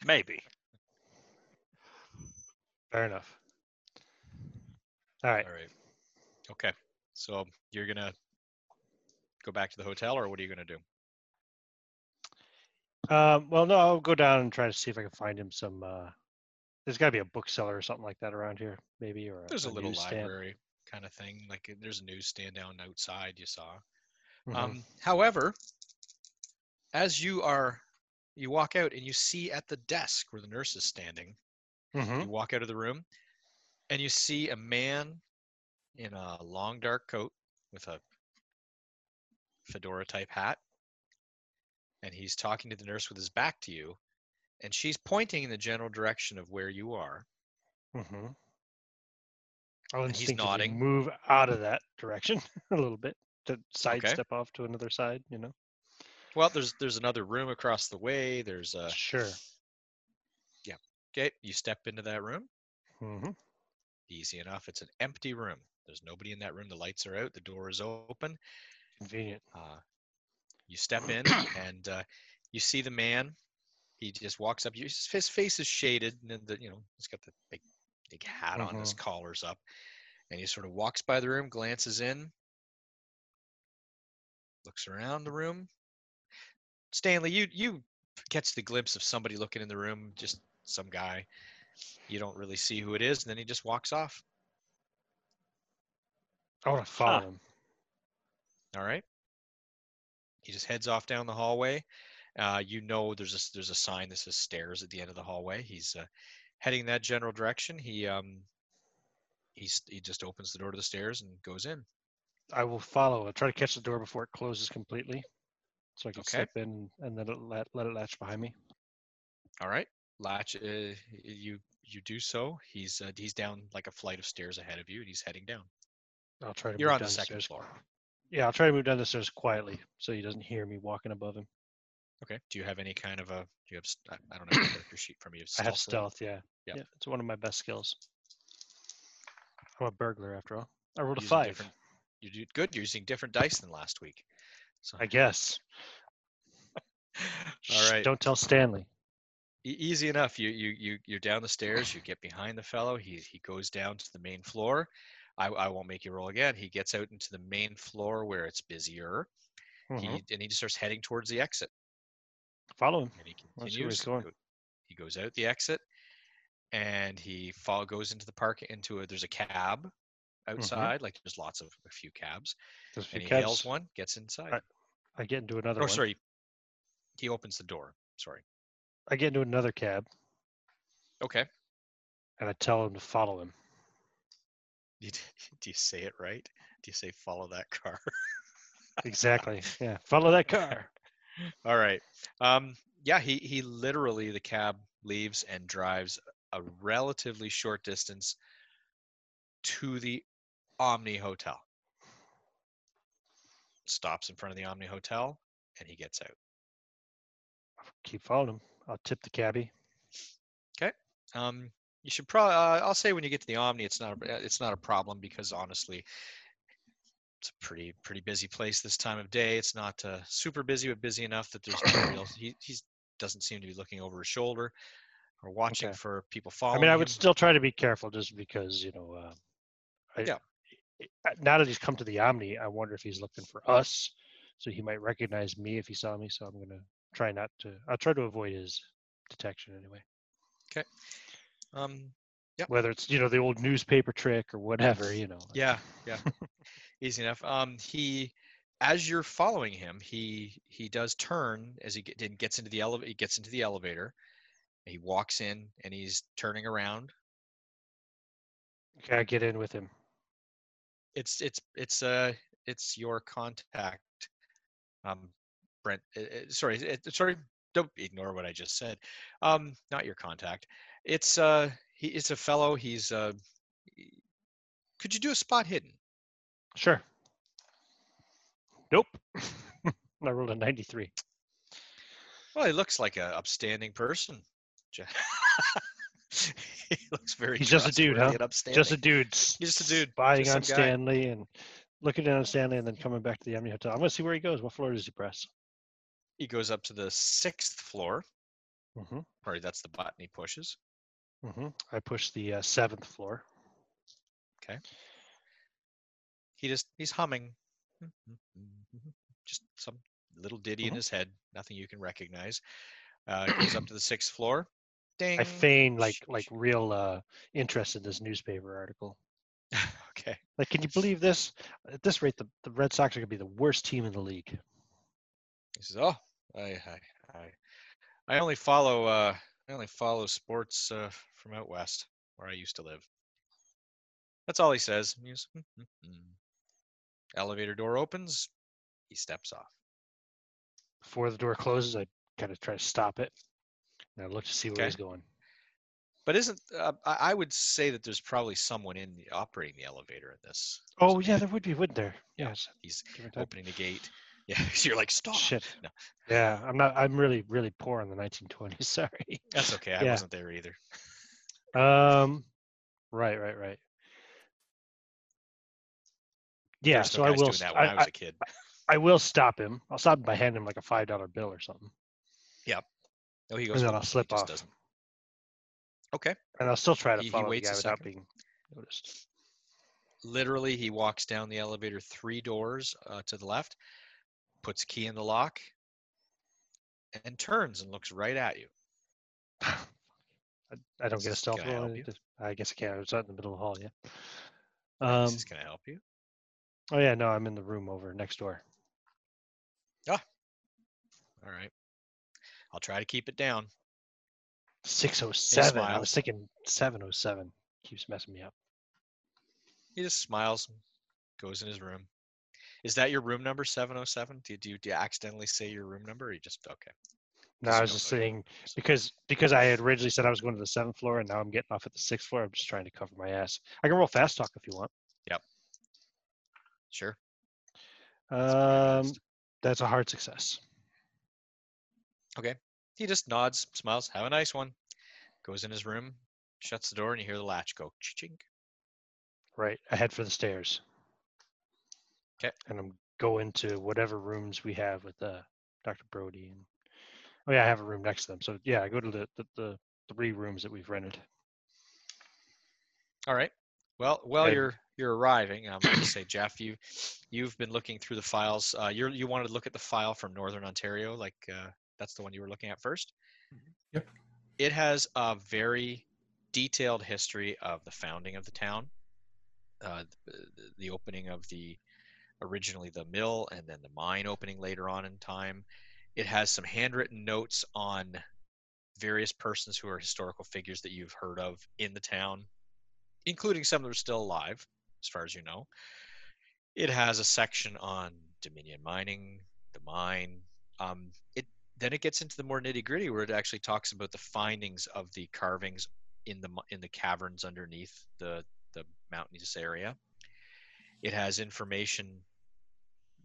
Maybe. Fair enough. All right. All right. Okay. So you're gonna go back to the hotel, or what are you gonna do? Um, well, no, I'll go down and try to see if I can find him some. Uh, there's got to be a bookseller or something like that around here, maybe, or There's a, little newsstand. library kind of thing. Like there's a newsstand down outside. You saw. Mhm. Um, however, as you are, you walk out and you see at the desk where the nurse is standing. Mhm. You walk out of the room, and you see a man in a long dark coat with a fedora type hat, and he's talking to the nurse with his back to you, and she's pointing in the general direction of where you are. Mm-hmm. I'll And he's nodding. move out of that direction a little bit to sidestep off to another side. You know. Well, there's there's another room across the way. There's a Sure. Yeah. Okay. You step into that room. Mm-hmm. Easy enough. It's an empty room. There's nobody in that room. The lights are out. The door is open. Convenient. Uh, you step in and uh, you see the man. He just walks up. His his face is shaded, and then the, you know he's got the big, big hat on. His collar's up, and he sort of walks by the room, glances in, looks around the room. Stanley, you you catch the glimpse of somebody looking in the room, just some guy. You don't really see who it is, and then he just walks off. I want to follow Huh. him. All right. He just heads off down the hallway. Uh, you know, there's a there's a sign that says stairs at the end of the hallway. He's uh, heading that general direction. He um he's he just opens the door to the stairs and goes in. I will follow. I'll try to catch the door before it closes completely, so I can Okay. step in and then let let it latch behind me. All right. Latch. Uh, you you do so. He's uh, he's down like a flight of stairs ahead of you, and he's heading down. I'll try to. You're on the second floor. Yeah, I'll try to move down the stairs quietly so he doesn't hear me walking above him. Okay. Do you have any kind of a? Do you have? I I don't have a character sheet from you. I have stealth. Yeah. Yeah. Yeah, it's one of my best skills. I'm a burglar after all. I rolled a five. You do good. You're using different dice than last week. So, I guess. all right. Don't tell Stanley. E- easy enough. You you you you're down the stairs. You get behind the fellow. He he goes down to the main floor. I I won't make you roll again. He gets out into the main floor where it's busier. Mhm. He and he just starts heading towards the exit. Follow him. And he Let's see where he's continues. He goes out the exit, and he fall goes into the park into a. There's a cab outside. Like there's lots of a few cabs, There's a few and he cabs. hails one, gets inside. Right. I get into another Oh, one. sorry. He opens the door. Sorry. I get into another cab Okay. and I tell him to follow him. You Do you say it right? Do you say follow that car? Exactly. yeah. Follow that car. All right. Um, yeah, he he literally the cab leaves and drives a relatively short distance to the Omni Hotel. Stops in front of the Omni Hotel and he gets out. Keep following him. I'll tip the cabbie. Okay. Um, you should probably uh, I'll say when you get to the Omni, it's not a, it's not a problem because honestly, it's a pretty pretty busy place this time of day. It's not uh, super busy, but busy enough that there's no real. He he doesn't seem to be looking over his shoulder or watching Okay. for people following. I mean, I would him. still try to be careful just because, you know, uh, I, Yeah. Now that he's come to the Omni, I wonder if he's looking for us. So he might recognize me if he saw me. So I'm going to try not to, I'll try to avoid his detection anyway. Um, Yep. Whether it's, you know, the old newspaper trick or whatever, you know. yeah, yeah, easy enough. Um, he, as you're following him, he he does turn as he get, gets into the elevator. He gets into the elevator. He walks in and he's turning around. Okay, I get in with him. It's it's it's uh it's your contact. Um, Brent. uh, uh, sorry, it, sorry. Don't ignore what I just said. Um, not your contact. It's uh he. It's a fellow. He's uh. Could you do a spot hidden? Sure. Nope. I rolled a 93. Well, he looks like an upstanding person. He looks very. He's just a dude, huh? Just a dude. He's just a dude, Spying just on some guy. Stanley and looking down on Stanley and then coming back to the Omni Hotel. I'm going to see where he goes. What floor does he press? He goes up to the sixth floor. Mm-hmm. Or that's the button he pushes. Mm-hmm. I push the uh, seventh floor. Okay. He just he's humming. Just some little ditty in Mhm. his head. Nothing you can recognize. Uh, goes up to the sixth floor. Ding. I feign like like real uh, interest in this newspaper article. okay. Like, can you believe this? At this rate, the, the Red Sox are going to be the worst team in the league. He says, "Oh, I, I, I, I only follow, uh, I only follow sports uh, from out west, where I used to live." That's all he says. He goes, "Hmm, hmm, hmm." Elevator door opens. He steps off. Before the door closes, I kind of try to stop it. And I look to see where Okay. he's going. But isn't uh, I I would say that there's probably someone in the, operating the elevator in this. Oh, yeah, there would be, wouldn't there? Yes. He's opening the gate. Yeah, so you're like stop. Shit. No. Yeah, I'm not. I'm really, really poor in the 1920s. Sorry. That's okay. I Yeah. wasn't there either. Um, right, right, right. Yeah, so I will. when I, I, was I, a kid. I will stop him. I'll stop him by handing him like a five dollar bill or something, Yeah. Oh, he goes. and then I'll slip off. doesn't. Okay. And I'll still try to He- he follow the waits a guy without being noticed. literally he walks down the elevator three doors uh, to the left puts key in the lock and turns and looks right at you I, I don't Is get a stealth roll. I you? just- I guess I can't. I was out in the middle of the hall. Yeah. Is Um. this gonna help you Oh yeah. No, I'm in the room over next door. all right i'll try to keep it down Six oh seven. I was thinking seven oh seven. Keeps messing me up. he just smiles goes in his room is that your room number 707 do you, do you, do you accidentally say your room number or you just okay No, I was just saying room number, so- because because I had originally said I was going to the seventh floor, and now I'm getting off at the sixth floor. I'm just trying to cover my ass. I can roll fast talk if you want. Yep. Sure That's Um, that's a hard success. Okay. He just nods smiles have a nice one goes in his room shuts the door and you hear the latch go chink Right, I head for the stairs. 'Kay. And I'm going to whatever rooms we have with uh, Dr. Brody and oh yeah, I have a room next to them. So yeah, I go to the the, the three rooms that we've rented. All right. Well, while And- you're you're arriving, I'm going to say, Jeff, you you've been looking through the files. Uh, you you wanted to look at the file from Northern Ontario, like uh, that's the one you were looking at first. Yep. It has a very detailed history of the founding of the town, uh, the, the opening of the originally the mill, and then the mine opening later on in time. It has some handwritten notes on various persons who are historical figures that you've heard of in the town including some that are still alive, as far as you know. It has a section on Dominion mining, the mine. Um, it then it gets into the more nitty gritty, where it actually talks about the findings of the carvings in the in the caverns underneath the the mountainous area. It has information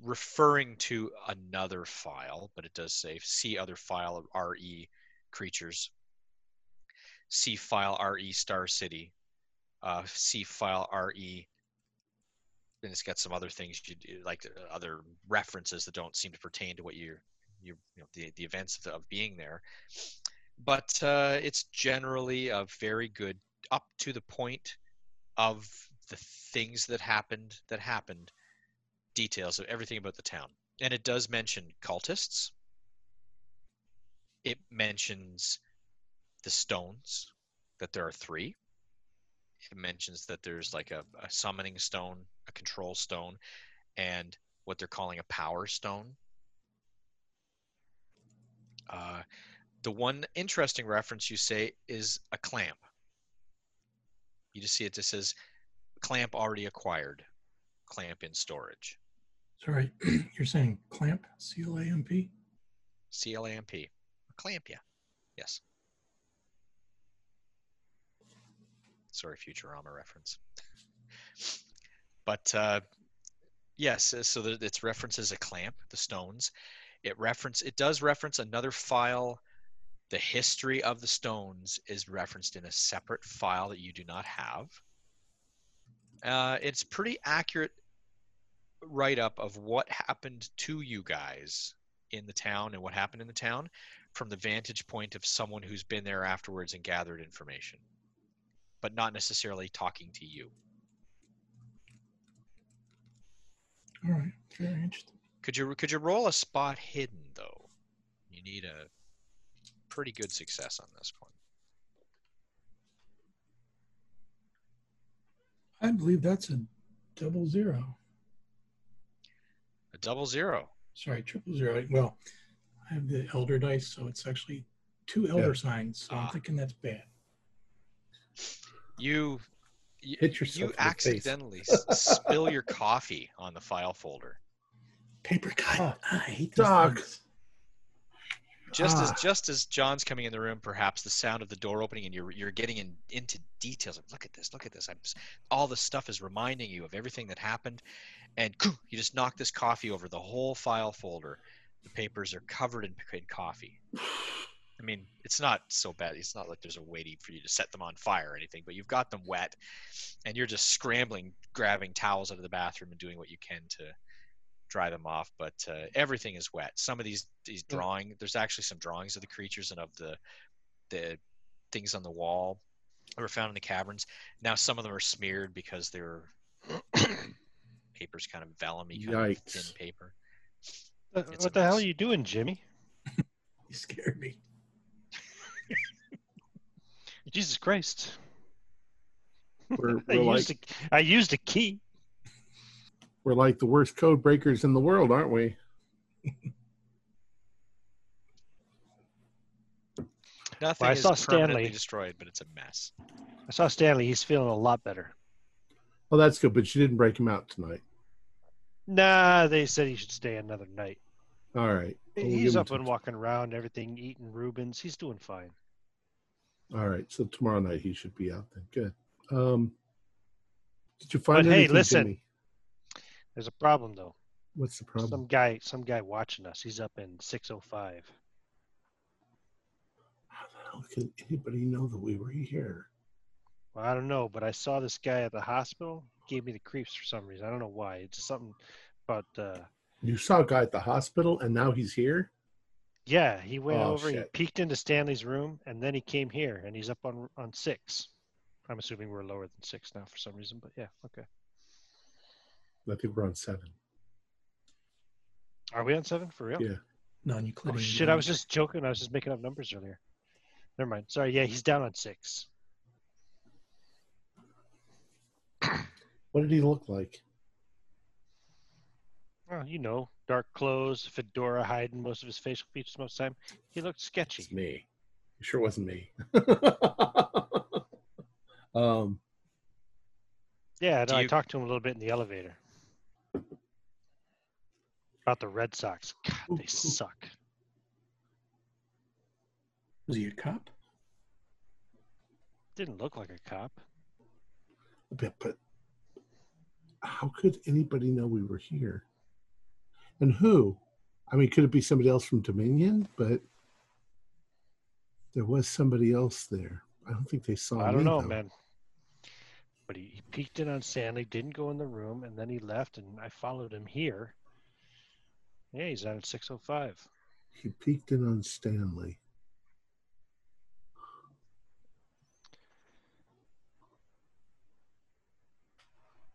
referring to another file, but it does say see other file of RE creatures. See file RE Star City uh, C file RE. And it's got some other things you do, like uh, other references that don't seem to pertain to what you're, you you know, the, the events of, the, of being there. But uh, it's generally a very good, up to the point of the things that happened, that happened, details of everything about the town. And it does mention cultists. It mentions the stones, that there are three it mentions that there's like a, a summoning stone, a control stone, and what they're calling a power stone. Uh, the one interesting reference you say is a clamp. You just see it just says clamp already acquired, clamp in storage. Sorry, you're saying clamp, C L A M P? C L A M P. Clamp, yeah. Yes. Sorry, Futurama reference. But uh, Yes, so it's references a clamp, the stones. It reference it does reference another file. The history of the stones is referenced in a separate file that you do not have. Uh, it's pretty accurate write up of what happened to you guys in the town and what happened in the town from the vantage point of someone who's been there afterwards and gathered information, but not necessarily talking to you. All right. Very interesting. Could you could you roll a spot hidden though? You need a pretty good success on this one. I believe that's a double zero. A double zero. Sorry, triple zero. Well, I have the elder dice, so it's actually two elder signs. So Ah. I'm thinking that's bad. You you, Hit yourself you in the face. accidentally spill your coffee on the file folder. Paper cut. Ah, I hate these Just as Ah. just as John's coming in the room, perhaps the sound of the door opening and you're you're getting in, into details. Of, look at this, look at this. I'm s- all this stuff is reminding you of everything that happened, and you just knock this coffee over the whole file folder. The papers are covered in, in coffee. I mean, it's not so bad. It's not like there's a waiting for you to set them on fire or anything, but you've got them wet, and you're just scrambling, grabbing towels out of the bathroom and doing what you can to dry them off. But uh, everything is wet. Some of these these Yeah. drawing, there's actually some drawings of the creatures and of the the things on the wall that were found in the caverns. Now some of them are smeared because they're paper's kind of vellumy, kind of thin paper. Uh, what a the hell are you doing, Jimmy? You scared me. Jesus Christ! We're, I we're used like a, I used a key. We're like the worst code breakers in the world, aren't we? Nothing I is saw permanently Stanley. destroyed, but it's a mess. I saw Stanley. He's feeling a lot better. Well, that's good, but you didn't break him out tonight. Nah, they said he should stay another night. All right. Well, we'll He's up and walking around, everything, eating Reubens. He's doing fine. All right. So tomorrow night he should be out then. Good. Um, did you find But hey, anything, listen. Jimmy? There's a problem though. What's the problem? Some guy, some guy watching us. He's up in 605. How the hell could anybody know that we were here? Well, I don't know, but I saw this guy at the hospital. Gave me the creeps for some reason. I don't know why. It's something about. Uh, You saw a guy at the hospital, and now he's here. yeah, he went Oh, over. He peeked into Stanley's room, and then he came here, and he's up on on six. I'm assuming we're lower than six now for some reason, but yeah, okay. I think we're on seven. Are we on seven for real? Yeah. Non-Euclidean. Oh shit! I was just joking. I was just making up numbers earlier. Never mind. Sorry. Yeah, he's down on six. What did he look like? Well, you know, dark clothes, fedora hiding most of his facial features most of the time. He looked sketchy. It's me. It sure wasn't me. um, Yeah, Do no, I talked to him a little bit in the elevator about the Red Sox. God, they suck. Was he a cop? Didn't look like a cop. but, but how could anybody know we were here? And who? I mean, could it be somebody else from Dominion? But there was somebody else there. I don't think they saw I don't know, though. man. But he, he peeked in on Stanley, didn't go in the room, and then he left, and I followed him here. Yeah, he's out at 605. He peeked in on Stanley.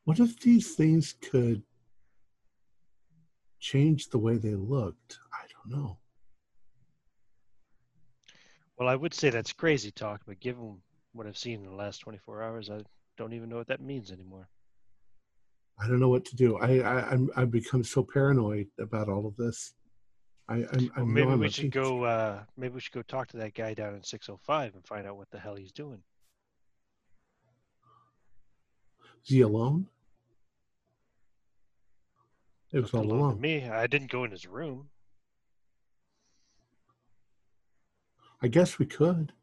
What if these things could change the way they looked? I don't know. Well, I would say that's crazy talk, but given what I've seen in the last 24 hours, I don't even know what that means anymore. I don't know what to do. I, I I'm I've become so paranoid about all of this. I I'm, I Well, maybe I'm we should go. Uh, maybe we should go talk to that guy down in 605 and find out what the hell he's doing. Is he alone? It was all alone alone. Me, I didn't go in his room. I guess we could.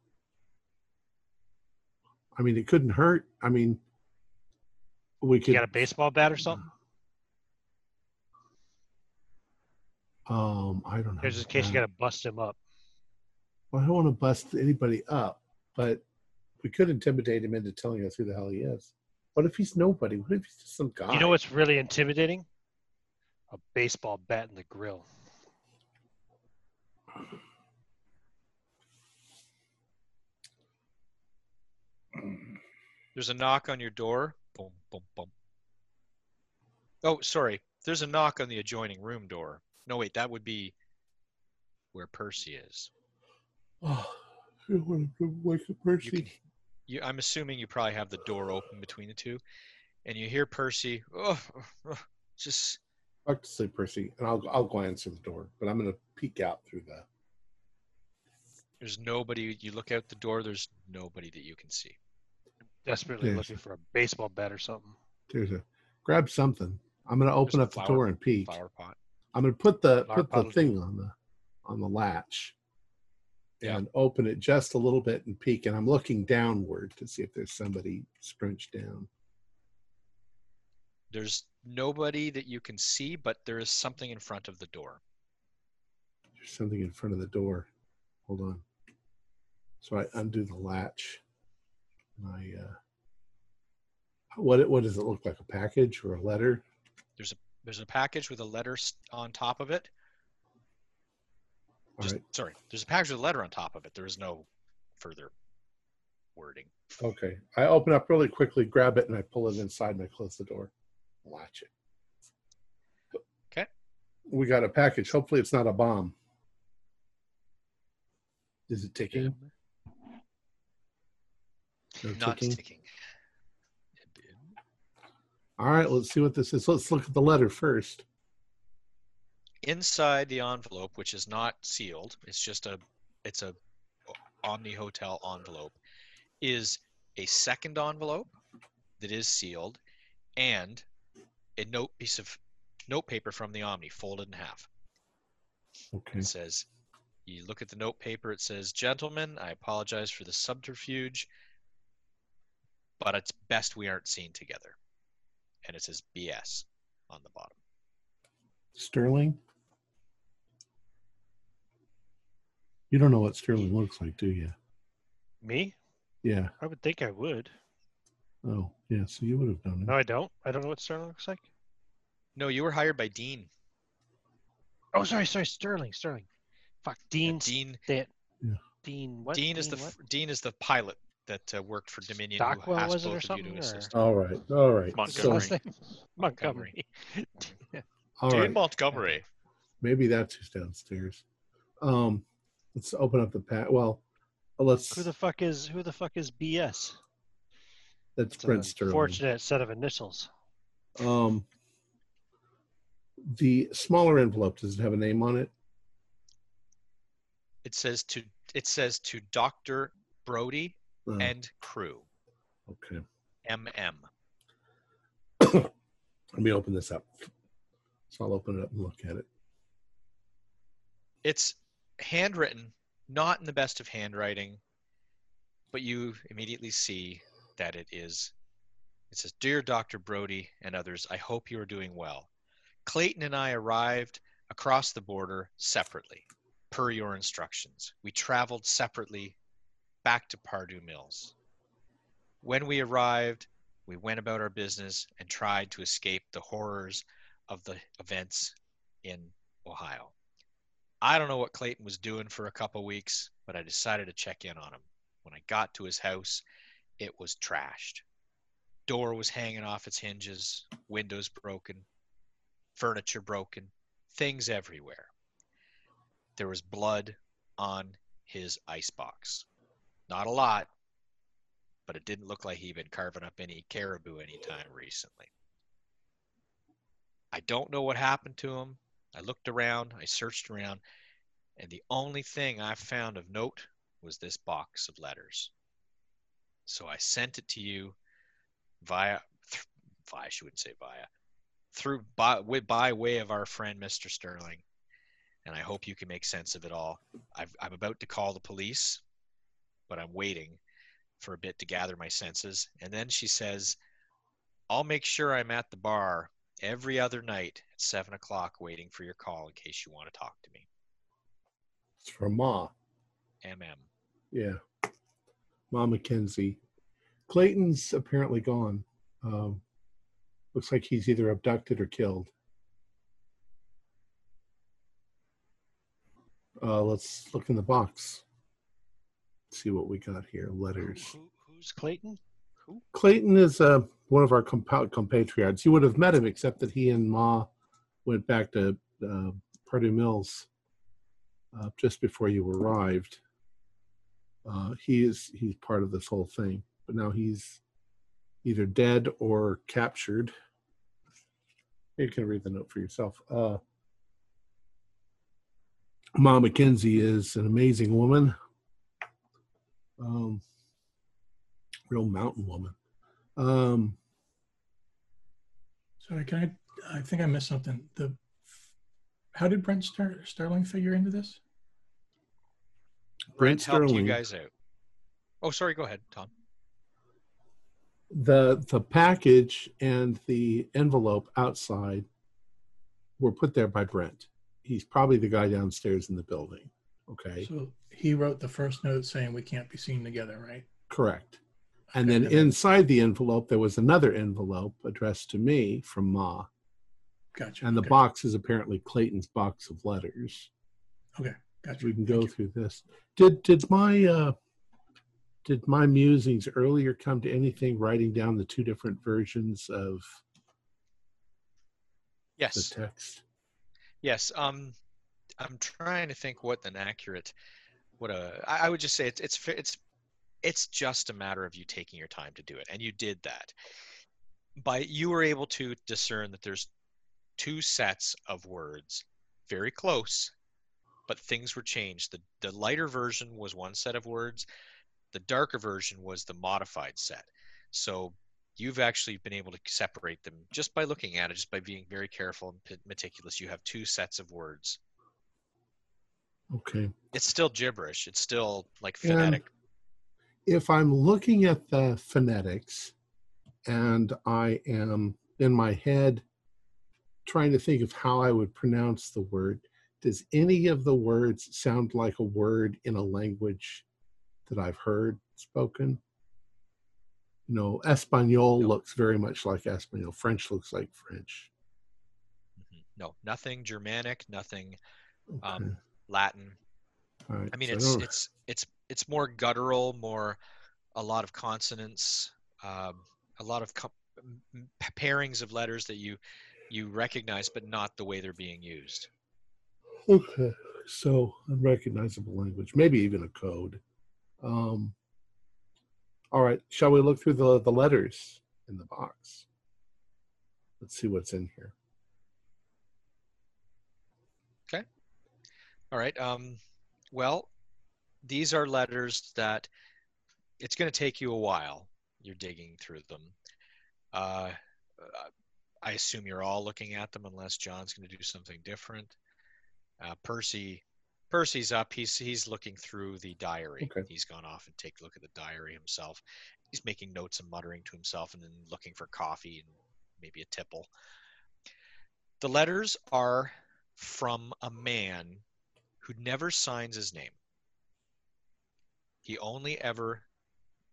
I mean, it couldn't hurt. I mean, we You got a baseball bat or something? Um, I don't know. Just in case you got to bust him up. Well, I don't want to bust anybody up, but we could intimidate him into telling us who the hell he is. What if he's nobody? What if he's just some guy? You know what's really intimidating? A baseball bat in the grill. There's a knock on your door. Boom, boom, boom. Oh, sorry. There's a knock on the adjoining room door. No, wait, that would be where Percy is. Oh, I want to wake up You Percy. can, you, I'm assuming you probably have the door open between the two, and you hear Percy. Oh, oh, just Talk to say Percy, and I'll I'll go answer the door, but I'm gonna peek out through the. there's nobody. You look out the door. There's nobody that you can see. Desperately looking for a baseball bat or something. There's a grab something. I'm gonna open up the door and peek. Flower pot. I'm gonna put the Flower put the thing on the on the latch Yeah. and open it just a little bit and peek, and I'm looking downward to see if there's somebody scrunched down. There's nobody that you can see, but there is something in front of the door. There's something in front of the door. Hold on. So I undo the latch. And I uh what what does it look like? A package or a letter? There's a there's a package with a letter on top of it. Just right. sorry. There's a package with a letter on top of it. There is no further wording. Okay. I open up really quickly, grab it, and I pull it inside and I close the door. Latch it. Okay. We got a package. Hopefully it's not a bomb. Is it ticking? No Not ticking? sticking. All right, let's see what this is. Let's look at the letter first. Inside the envelope, which is not sealed, it's just a it's a Omni Hotel envelope, is a second envelope that is sealed and a note piece of note paper from the Omni folded in half. Okay. It says, you look at the note paper, it says, Gentlemen, I apologize for the subterfuge, but it's best we aren't seen together. And it says BS on the bottom. Sterling? You don't know what Sterling looks like, do you? Me? Yeah. I would think I would. Oh, yeah. So you would have done it. No. I don't. I don't know what Sterling looks like. No, you were hired by Dean. Oh, sorry, sorry, Sterling, Sterling. Fuck, Dean. Dean Stan- Yeah. Dean. What? Dean is the what? Dean is the pilot that uh, worked for Dominion. who asked was it, or both of you to something, or- All right. All right. What's his So, Montgomery. last? Montgomery. all Dean right. Montgomery. Maybe that's who's downstairs. Um, let's open up the pat. Well, let's. who the fuck is who the fuck is BS? that's It's Brent an Sterling. Fortunate set of initials. Um, the smaller envelope does it have a name on it? It says to it says to Doctor Brody Oh, and crew. okay. MM. Let me open this up. So I'll open it up and look at it. It's handwritten, not in the best of handwriting, but you immediately see that it is. It says, Dear Dr. Brody and others, I hope you are doing well. Clayton and I arrived across the border separately, per your instructions. We traveled separately back to Pardue Mills. When we arrived, we went about our business and tried to escape the horrors of the events in Ohio. I don't know what Clayton was doing for a couple weeks, but I decided to check in on him. When I got to his house, it was trashed. Door was hanging off its hinges, windows broken, furniture broken, things everywhere. There was blood on his icebox. Not a lot, but it didn't look like he'd been carving up any caribou anytime recently. I don't know what happened to him. I looked around, I searched around, and the only thing I found of note was this box of letters. So I sent it to you via, th- via, she wouldn't say via, through by, by way of our friend Mr. Sterling, and I hope you can make sense of it all. I've, I'm about to call the police, but I'm waiting for a bit to gather my senses. And then she says, I'll make sure I'm at the bar every other night at seven o'clock, waiting for your call in case you want to talk to me. It's from Ma. MM. Yeah. Ma McKenzie. Clayton's apparently gone. Um, looks like he's either abducted or killed. Uh, let's look in the box. See what we got here. Letters. Who, who's Clayton? Clayton is uh, one of our compa- compatriots. You would have met him, except that he and Ma went back to uh, Purdue Mills uh, just before you arrived. Uh, he is he's part of this whole thing, but now he's either dead or captured. You can read the note for yourself. Uh, Ma McKenzie is an amazing woman. Um, real mountain woman. Um, Sorry, can I? I think I missed something. The how did Brent Star, Sterling figure into this? Brent helped you guys out. Oh, sorry. Go ahead, Tom. the the package and the envelope outside were put there by Brent. He's probably the guy downstairs in the building. Okay, So he wrote the first note saying we can't be seen together, right? correct. And Okay, then inside the envelope there was another envelope addressed to me from Ma, Gotcha. and the okay. box is apparently Clayton's box of letters. Okay, gotcha. We can Thank go you. through this. Did did my uh, did my musings earlier come to anything? Writing down the two different versions of yes the text. Yes. Um, I'm trying to think what an accurate, what a. I I would just say it's it's it's it's just a matter of you taking your time to do it, and you did that. By you were able to discern that there's two sets of words, very close, but things were changed. The the lighter version was one set of words, the darker version was the modified set. So you've actually been able to separate them just by looking at it, just by being very careful and meticulous. You have two sets of words. Okay. It's still gibberish. It's still like And phonetic. if I'm looking at the phonetics and I am in my head trying to think of how I would pronounce the word, does any of the words sound like a word in a language that I've heard spoken? You know, Espanol No. looks very much like Espanol. French looks like French. Mhm. No, nothing Germanic, nothing Okay. um, Latin. Right. I mean, so it's don't- it's it's it's more guttural, more a lot of consonants, um, a lot of co- pairings of letters that you you recognize, but not the way they're being used. Okay, so unrecognizable language, maybe even a code. Um, all right, shall we look through the, the letters in the box? Let's see what's in here. All right. Um, well, these are letters that it's going to take you a while. You're digging through them. Uh, I assume you're all looking at them, unless John's going to do something different. Uh, Percy, Percy's up. He's he's looking through the diary. Okay. He's gone off and take a look at the diary himself. He's making notes and muttering to himself, and then looking for coffee and maybe a tipple. The letters are from a man who never signs his name. He only ever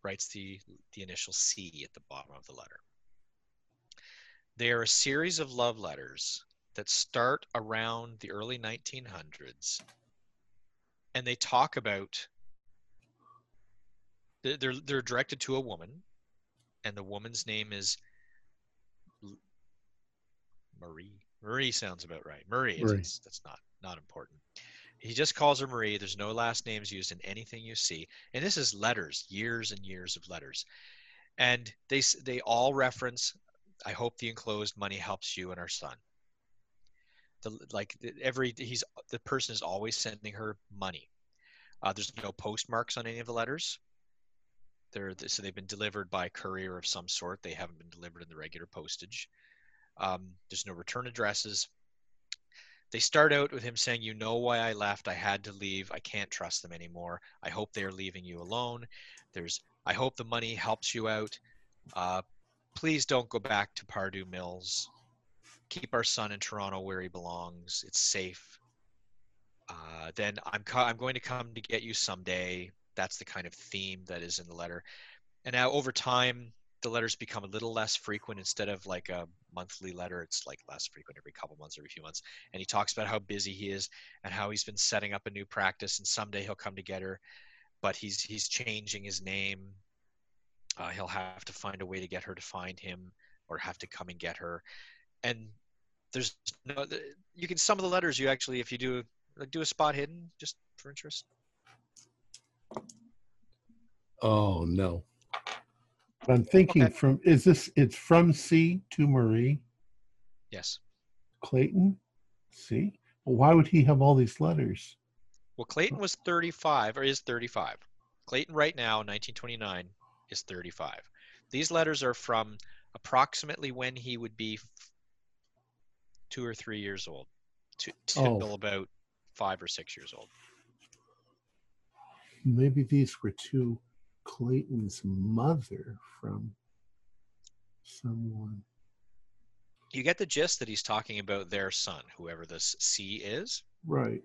writes the, the initial C at the bottom of the letter. They are a series of love letters that start around the early 1900s, and they talk about. They're, they're, directed to a woman, and the woman's name is Marie. Marie sounds about right. Marie, Marie. Is, that's not not important. He just calls her Marie. There's no last names used in anything you see, and this is letters, years and years of letters, and they they all reference. I hope the enclosed money helps you and our son. The like every he's the person is always sending her money. Uh, there's no postmarks on any of the letters. They're so they've been delivered by courier of some sort. They haven't been delivered in the regular postage. Um, there's no return addresses. They start out with him saying, You know why I left. I had to leave. I can't trust them anymore. I hope they are leaving you alone. There's, I hope the money helps you out. Uh, please don't go back to Pardue Mills. keep our son in Toronto where he belongs. It's safe. Uh, then I'm co- I'm going to come to get you someday. That's the kind of theme that is in the letter. And now over time, the letters become a little less frequent. Instead of like a monthly letter, it's like less frequent every couple months, every few months. And he talks about how busy he is and how he's been setting up a new practice, and someday he'll come to get her. But he's he's changing his name. Uh, he'll have to find a way to get her to find him, or have to come and get her. And there's no you can some of the letters you actually if you do like do a spot hidden just for interest. Oh no. I'm thinking Okay. from is this it's from C to Marie Yes. Clayton? C? Well, why would he have all these letters? Well, Clayton was 35 or is 35. Clayton right now, 1929, is 35. These letters are from approximately when he would be two or three years old, to, Oh. till about five or six years old. Maybe these were to Clayton's mother from someone. You get the gist that he's talking about their son, whoever this C is. Right.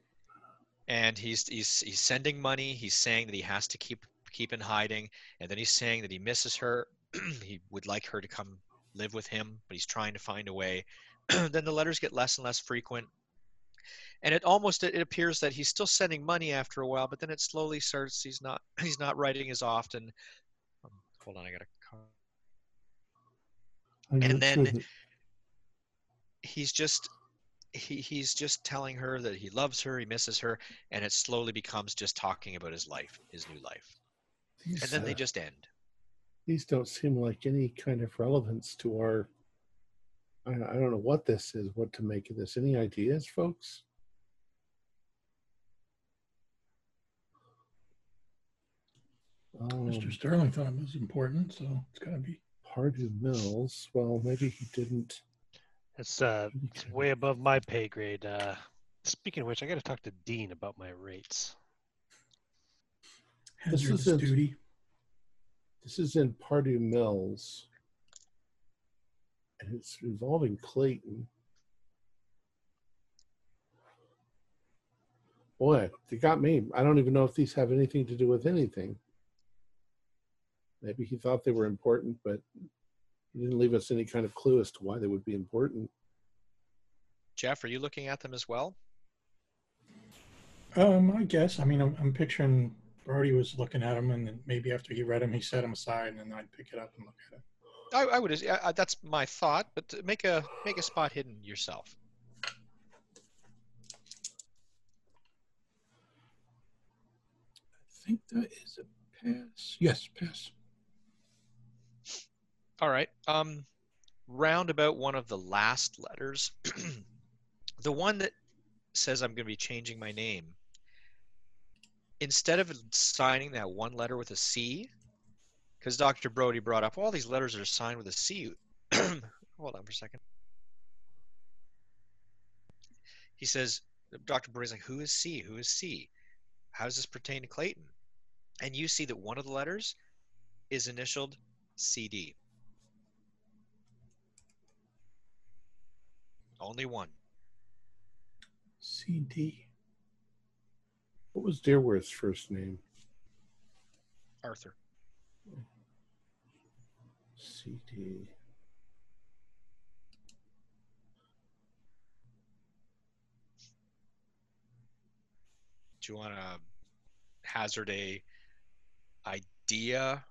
and he's he's he's sending money. He's saying that he has to keep keep in hiding, and then he's saying that he misses her. he would like her to come live with him, but he's trying to find a way. then the letters get less and less frequent, and it almost it appears that he's still sending money after a while, but then it slowly starts. He's not he's not writing as often. Um, hold on, I got a call. And then- sure He's just he, he's just telling her that he loves her, he misses her, and it slowly becomes just talking about his life, his new life. these, And then they uh, just end. these don't seem like any kind of relevance to our. I, I don't know what this is, what to make of this. Any ideas, folks? Um, Mr. Sterling thought it was important, so it's got to be. Pardue Mills. Well, maybe he didn't. It's uh, it's way above my pay grade. Uh, speaking of which, I got to talk to Dean about my rates. This Hazardous is a- duty. This is in Pardue Mills, and it's involving Clayton. Boy, they got me. I don't even know if these have anything to do with anything. Maybe he thought they were important, but he didn't leave us any kind of clue as to why they would be important. Jeff, are you looking at them as well? Um, I guess. I mean, I'm, I'm picturing Brody was looking at them, and then maybe after he read them, he set them aside, and then I'd pick it up and look at it. I, I would. I, that's my thought, but make a make a spot hidden yourself. I think that is a pass. Yes, pass. All right. Um, round about one of the last letters, the one that says I'm going to be changing my name. Instead of signing that one letter with a C, because Dr. Brody brought up all these letters are signed with a C. Hold on for a second. He says, Dr. Brody's like, who is C? Who is C? How does this pertain to Clayton? And you see that one of the letters is initialed CD. Only one. CD. What was Dearworth's first name? Arthur. CD. Do you want to hazard a idea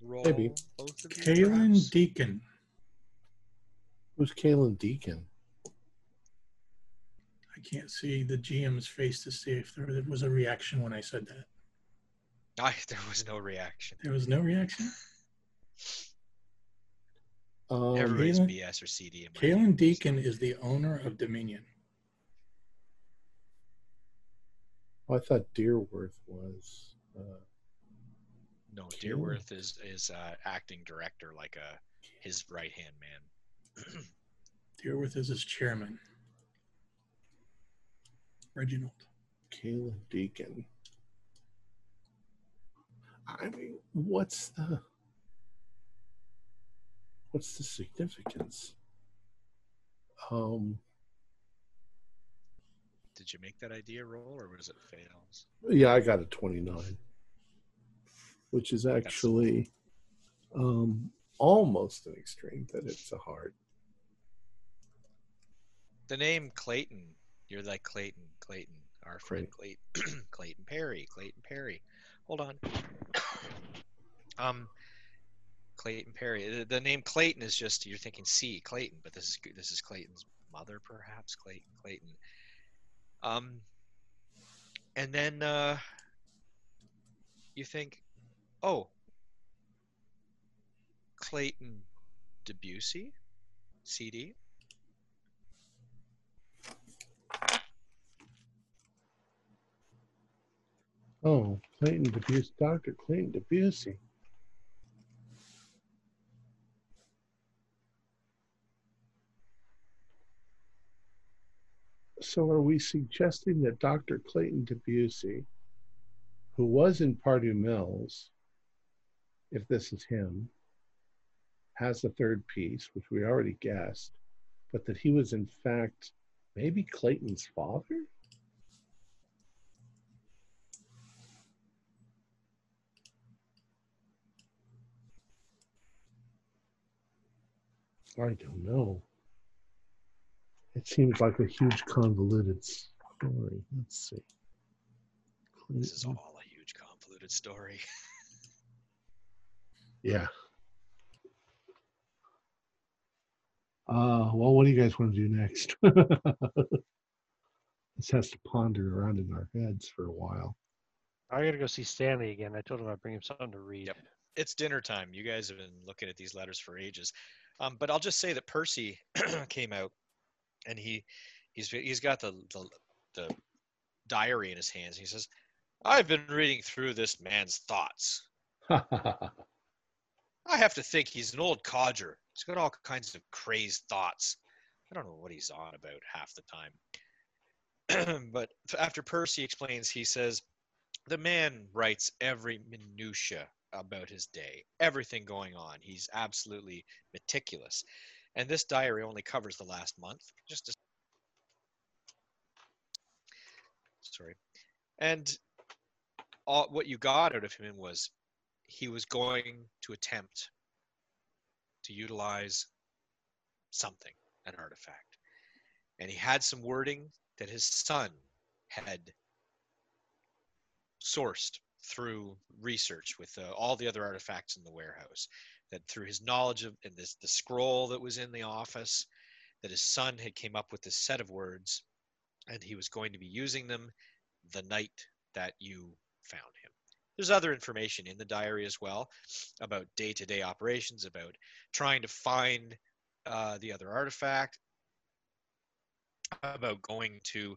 roll? Maybe. Both Kalen? Deacon. Who's Kalen Deacon? I can't see the GM's face to see if there was a reaction when I said that. I, there was no reaction. There was no reaction. Um, Everybody's Kalen- BS or CD. in Kalen. Deacon is the owner of Dominion. I thought Dearworth was. Uh, No, Kalen. Dearworth is is uh, acting director, like a his right hand man. Dearworth is his chairman. Reginald. Kalen Deacon. I mean, what's the what's the significance? Um, Did you make that idea roll, or was it fails? yeah, I got a 29, which is actually um, almost an extreme, that it's a hard. The name Clayton. You're like Clayton. Clayton. Our friend Clayton. Clayton Perry. Clayton Perry. Hold on. Um, Clayton Perry. The, the name Clayton is just you're thinking C Clayton, but this is this is Clayton's mother, perhaps Clayton. Clayton. Um, and then uh, you think, oh, Clayton Debussy, CD. Oh, Clayton Debussy, Dr. Clayton Debussy. So are we suggesting that Dr. Clayton Debussy, who was in Pardue Mills, if this is him, has a third piece, which we already guessed, but that he was in fact maybe Clayton's father? I don't know. It seems like a huge convoluted story. Let's see. This is all a huge convoluted story. Yeah. Uh, well, what do you guys want to do next? this has to ponder around in our heads for a while. I gotta go see Stanley again. I told him I'd bring him something to read. Yep. it's dinner time. You guys have been looking at these letters for ages. Um, but I'll just say that Percy came out, and he he's he's got the, the the diary in his hands. He says, "I've been reading through this man's thoughts. I have to think he's an old codger. He's got all kinds of crazed thoughts. I don't know what he's on about half the time." but after Percy explains, he says, "The man writes every minutia about his day, everything going on. He's absolutely meticulous. And this diary only covers the last month. Just to, sorry. And all, what you got out of him was he was going to attempt to utilize something, an artifact. And he had some wording that his son had sourced through research with uh, all the other artifacts in the warehouse that through his knowledge of and this the scroll that was in the office that his son had came up with this set of words and he was going to be using them the night that you found him. There's other information in the diary as well about day-to-day operations about trying to find uh, the other artifact about going to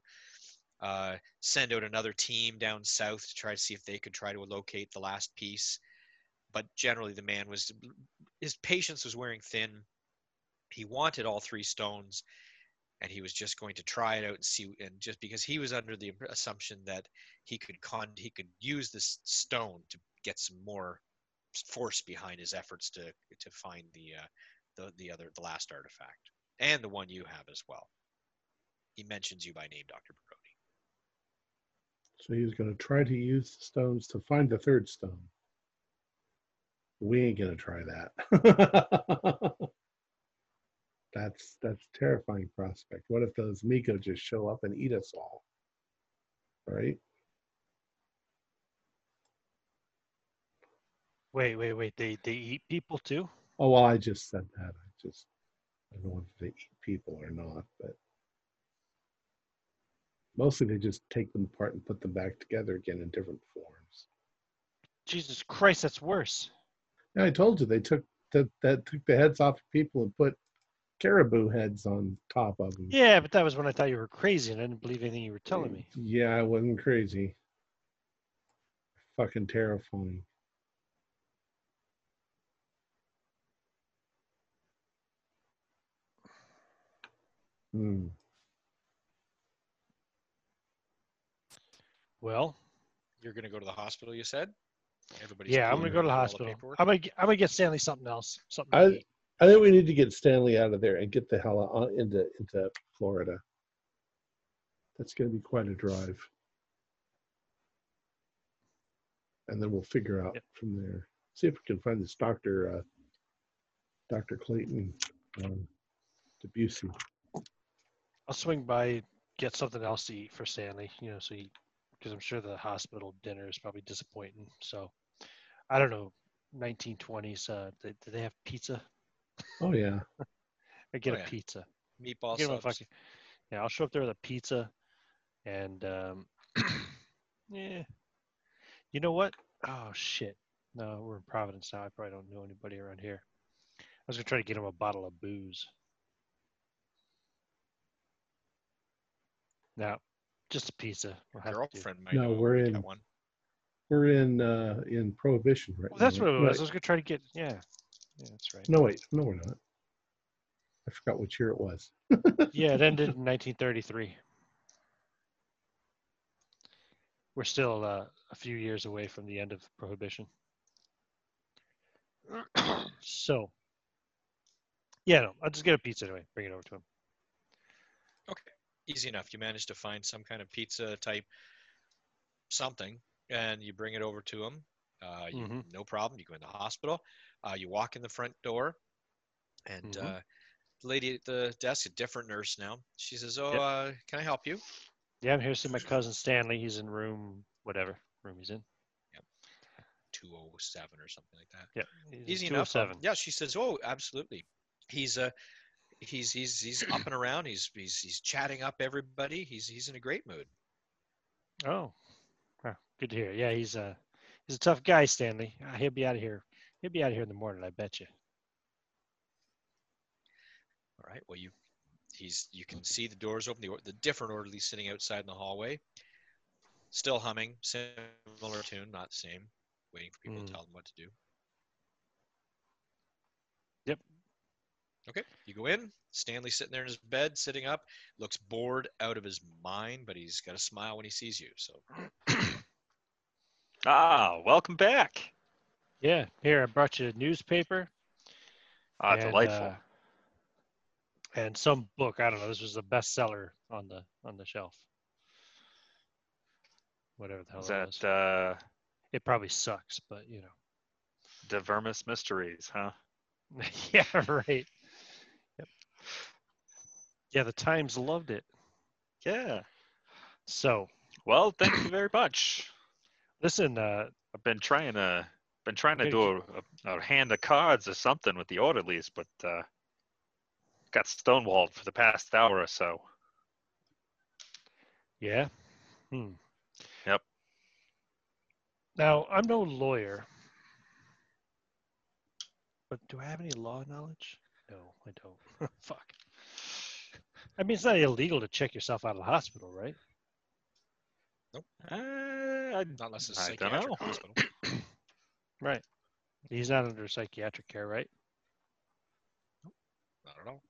uh, send out another team down south to try to see if they could try to locate the last piece. But generally, the man was his patience was wearing thin. He wanted all three stones, and he was just going to try it out and see. And just because he was under the assumption that he could con he could use this stone to get some more force behind his efforts to to find the uh, the the other the last artifact and the one you have as well. He mentions you by name, Doctor Brody. So he's going to try to use the stones to find the third stone. We ain't going to try that. that's that's a terrifying prospect. What if those Mi-Go just show up and eat us all? Right? Wait, wait, wait. They they eat people too? Oh well, I just said that. I just I don't know if they eat people or not, but mostly they just take them apart and put them back together again in different forms. Jesus Christ, that's worse. Yeah, I told you they took that that took the heads off of people and put caribou heads on top of them. Yeah, but that was when I thought you were crazy and I didn't believe anything you were telling me. Yeah, I wasn't crazy. Fucking terrifying. Hmm. Well, You're going to go to the hospital, you said? Everybody's yeah, I'm gonna go to the hospital. paperwork? I'm gonna g- I'm gonna get Stanley something else. Something I- I think we need to get Stanley out of there and get the hell on into into Florida. That's going to be quite a drive. And then we'll figure out Yep. from there. See if we can find this Doctor uh, Doctor Clayton um, Debussy. I'll swing by, get something else to eat for Stanley, you know, so he, because I'm sure the hospital dinner is probably disappointing. So, I don't know, 1920s. Uh, did, did they have pizza? Oh yeah, I get Oh, a yeah. pizza. Meatball Give subs. fucking, yeah, I'll show up there with a pizza, and um, yeah, you know what? Oh shit! No, we're in Providence now. I probably don't know anybody around here. I was gonna try to get him a bottle of booze. No, just a pizza. We'll have. Girlfriend might No, we're get in- one. we're in uh, in Prohibition right Well, that's now. what it was. Right. I was gonna try to get. Yeah, yeah, that's right. No wait, no we're not. I forgot which year it was. Yeah, it ended in 1933. We're still uh, a few years away from the end of prohibition. so, yeah, no, I'll just get a pizza anyway. Bring it over to him. Okay, easy enough. You manage to find some kind of pizza type something, and you bring it over to him. Uh, you, Mhm. No problem. You go in the hospital. Uh, you walk in the front door, and Mhm. uh, the lady at the desk, a different nurse now, she says, "Oh, Yep. uh, can I help you?" Yeah, I'm here to see my cousin Stanley. He's in room whatever room he's in. 207 or something like that. Yep, he's Easy enough. um, 207. Yeah, she says, "Oh, absolutely." He's uh, he's he's he's up and around. He's he's he's chatting up everybody. He's he's in a great mood. Oh, good to hear. Yeah, he's a he's a tough guy, Stanley. Uh, he'll be out of here. He'll be out of here in the morning, I bet you. All right. Well, you he's you can see the doors open. The the different orderly sitting outside in the hallway, still humming, similar tune, not the same. Waiting for people Mm. to tell them what to do. Yep. Okay. You go in. Stanley sitting there in his bed, sitting up, looks bored out of his mind, but he's got a smile when he sees you. So Ah, welcome back. Yeah, here I brought you a newspaper. Ah, and, delightful. uh, and some book. I don't know. This was a bestseller on the on the shelf. Whatever the hell Is it was. that uh, It probably sucks, but you know. the Vermis Mysteriis, huh? yeah, right. Yeah, the Times loved it. Yeah. So Well, thank you very much. listen, uh, I've been trying to been trying to do a, a, a hand of cards or something with the orderlies, but uh, got stonewalled for the past hour or so. yeah. Hmm. Yep. Now I'm no lawyer, but do I have any law knowledge? No, I don't. Fuck. I mean, it's not illegal to check yourself out of the hospital, right? Uh, I, not unless it's I psychiatric hospital. Right. He's not under psychiatric care, right? No, not at all.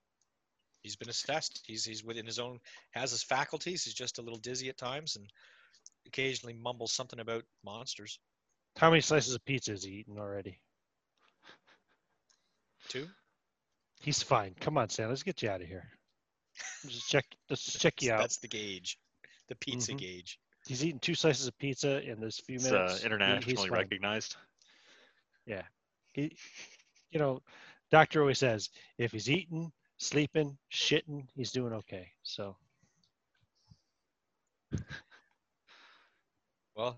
He's been assessed. He's he's within his own has his faculties. He's just a little dizzy at times and occasionally mumbles something about monsters. How many slices of pizza has he eaten already? Two. He's fine. Come on, Sam. Let's get you out of here. Let's just check. Just check you out. That's the gauge, the pizza Mhm. gauge. He's eating two slices of pizza in this few it's minutes. uh, he's internationally fine. recognized. He, you know, doctor always says if he's eating, sleeping, shitting, he's doing okay. So Well,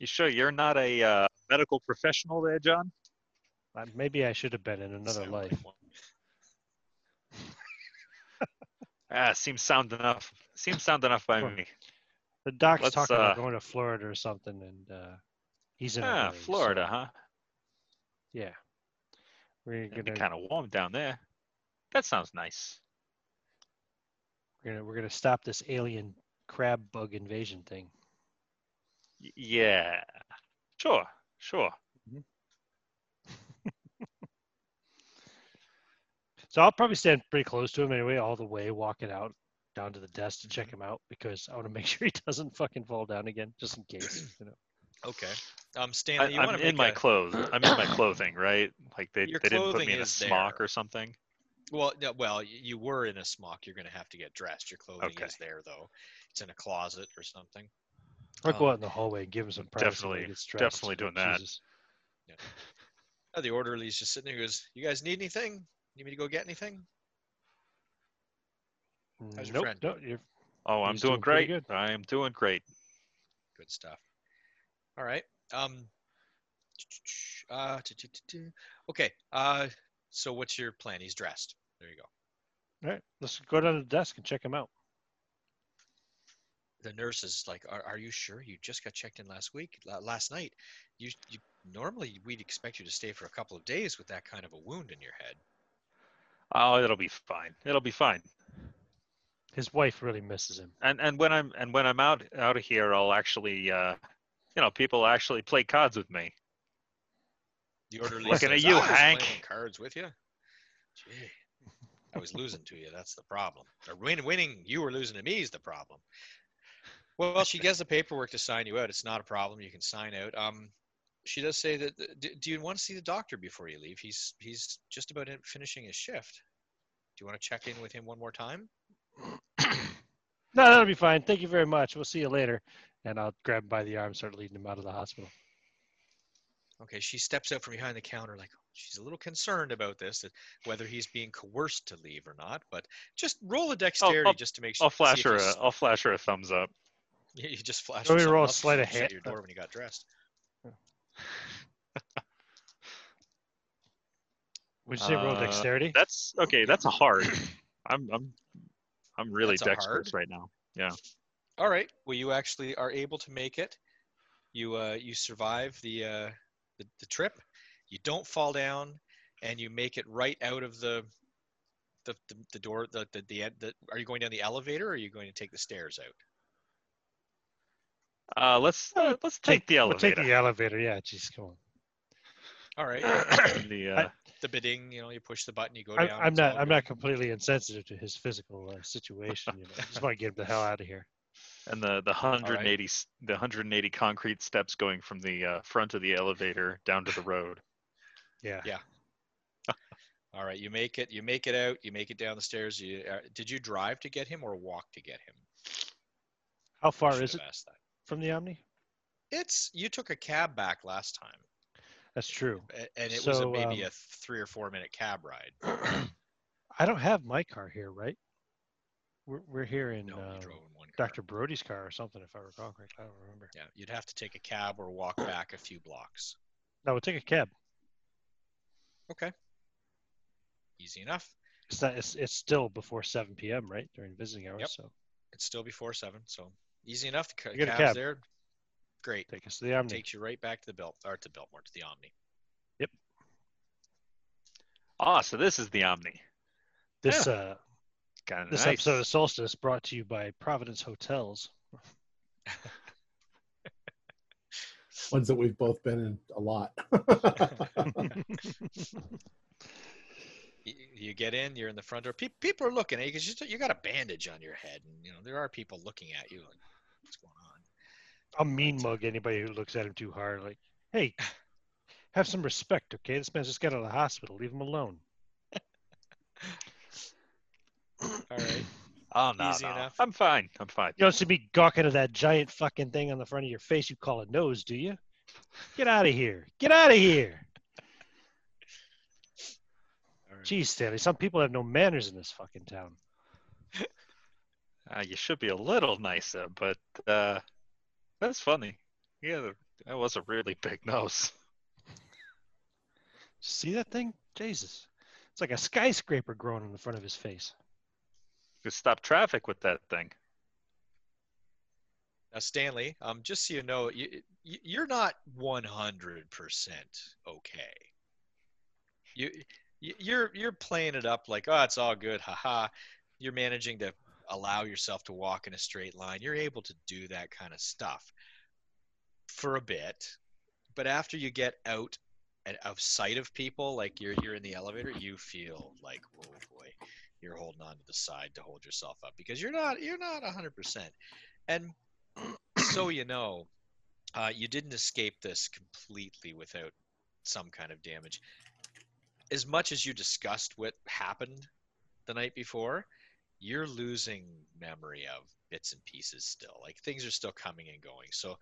You sure you're not a uh, medical professional there, John? uh, maybe I should have been in another sound like life. one. Ah, seems sound enough. Seems sound enough by me. The doc's Let's, talking about uh, going to Florida or something, and uh, he's in. Ah, hurry, so, Florida, huh? Yeah, we're It'd gonna, kind of warm down there. That sounds nice. we're gonna we're gonna stop this alien crab bug invasion thing. Y- yeah. Sure. Sure. So I'll probably stand pretty close to him anyway, all the way walking out down to the desk to check him out because I want to make sure he doesn't fucking fall down again, just in case. You know. Okay. Um, Stanley, you I, want I'm to in my clothes. I'm in my clothing, right? Like they, Your they didn't put me in a smock there. or something. Well, no, well, you were in a smock. You're going to have to get dressed. Your clothing Okay. is there, though. It's in a closet or something. I'll go Um, out in the hallway and give him some privacy Definitely- definitely doing that. Jesus. Oh, the orderly's just sitting there. He goes, "You guys need anything? Need me to go get anything?" How's your nope, friend no, you're Oh, I'm doing doing great. good. I am doing great. Good stuff. All right. Um. Uh, okay. Uh. So what's your plan? He's dressed. There you go. all right. Let's go down to the desk and check him out. The nurse is like, "Are, are you sure you just got checked in last week, last night? You, you normally we'd expect you to stay for a couple of days with that kind of a wound in your head." Oh, it'll be fine. It'll be fine. His wife really misses him. And and when I'm and when I'm out out of here, I'll actually, uh, you know, people actually play cards with me. The orderly Looking says, at you, "I was playing Hank." Cards with you. Gee, I was losing to you. That's the problem. Or win, winning, you were losing to me is the problem. Well, she gets the paperwork to sign you out. It's not a problem. You can sign out. Um, she does say that. Do, do you want to see the doctor before you leave? He's he's just about finishing his shift. Do you want to check in with him one more time? No, that'll be fine. Thank you very much. We'll see you later. And I'll grab him by the arm and start leading him out of the hospital. Okay, she steps out from behind the counter like oh, she's a little concerned about this, that whether he's being coerced to leave or not. But just roll a dexterity I'll- just to make sure. I'll flash her. A, he's- I'll flash her a thumbs up. Yeah, you just flash. Let me roll a up sleight of shut hand- your door when you got dressed. Would you say roll Uh, dexterity? That's okay. That's a hard. I'm I'm I'm really That's a dexterous hard? right now. Yeah. All right. Well, you actually are able to make it. You uh, you survive the, uh, the the trip. You don't fall down, and you make it right out of the the the, the door. The, the the the Are you going down the elevator, or are you going to take the stairs out? Uh, let's uh, let's take the elevator. We'll elevator. take the elevator. Yeah, jeez, come on. All right. the uh, the bidding. You know, you push the button, you go I'm, down. I'm not. I'm good. not completely insensitive to his physical uh, situation. You know, I just want to get him the hell out of here. and the the 180 s the 180 concrete steps going from the uh, front of the elevator down to the road. Yeah. Yeah. All right. You make it. You make it out. You make it down the stairs. You uh, did you drive to get him or walk to get him? How far is it have asked that. From the Omni? It's you took a cab back last time, That's true. and it was a, maybe um, a three or four minute cab ride. I don't have my car here, right? We're, we're here in No, um, in. Dr. Brody's car or something, if I recall correctly. I don't remember. Yeah, you'd have to take a cab or walk back a few blocks. No, we'll take a cab. Okay. Easy enough. It's not. It's, it's still before 7 p.m. right during visiting hours. Yep. So It's still before seven, so easy enough. The ca- You get a cab's cab. there. Great. take us to the Omni. Takes you right back to the Bilt or to Biltmore to the Omni. Yep. Ah, so this is the Omni. This uh, Kind of this nice. episode of Solstice brought to you by Providence Hotels. Ones that we've both been in a lot. You get in, you're in the front door. People are looking at you because you, you got a bandage on your head, and you know there are people looking at you. Like, what's going on? I'll mean uh, mug anybody who looks at him too hard. Like, hey, have some respect, okay? This man's just got out of the hospital. Leave him alone. All right. oh no, easy no. enough. I'm fine. I'm fine. You don't see me gawking at that giant fucking thing on the front of your face you call a nose, do you? Get out of here. Get out of here. All right. Jeez, Stanley, some people have no manners in this fucking town. Uh, you should be a little nicer, but uh, that's funny. Yeah, that was a really big nose. See that thing? Jesus. It's like a skyscraper growing in the front of his face. You could stop traffic with that thing. Now, Stanley, um, just so you know, you, you you're not 100 percent okay. You you- you're you're playing it up like, oh, it's all good, haha. You're managing to allow yourself to walk in a straight line. You're able to do that kind of stuff for a bit, but after you get out and of sight of people, like you're you're in the elevator, you feel like, oh boy, you're holding on to the side to hold yourself up because you're not you're not 100 percent. And so you know, Uh, you didn't escape this completely without some kind of damage. As much as you discussed what happened the night before, you're losing memory of bits and pieces still. Like things are still coming and going. So,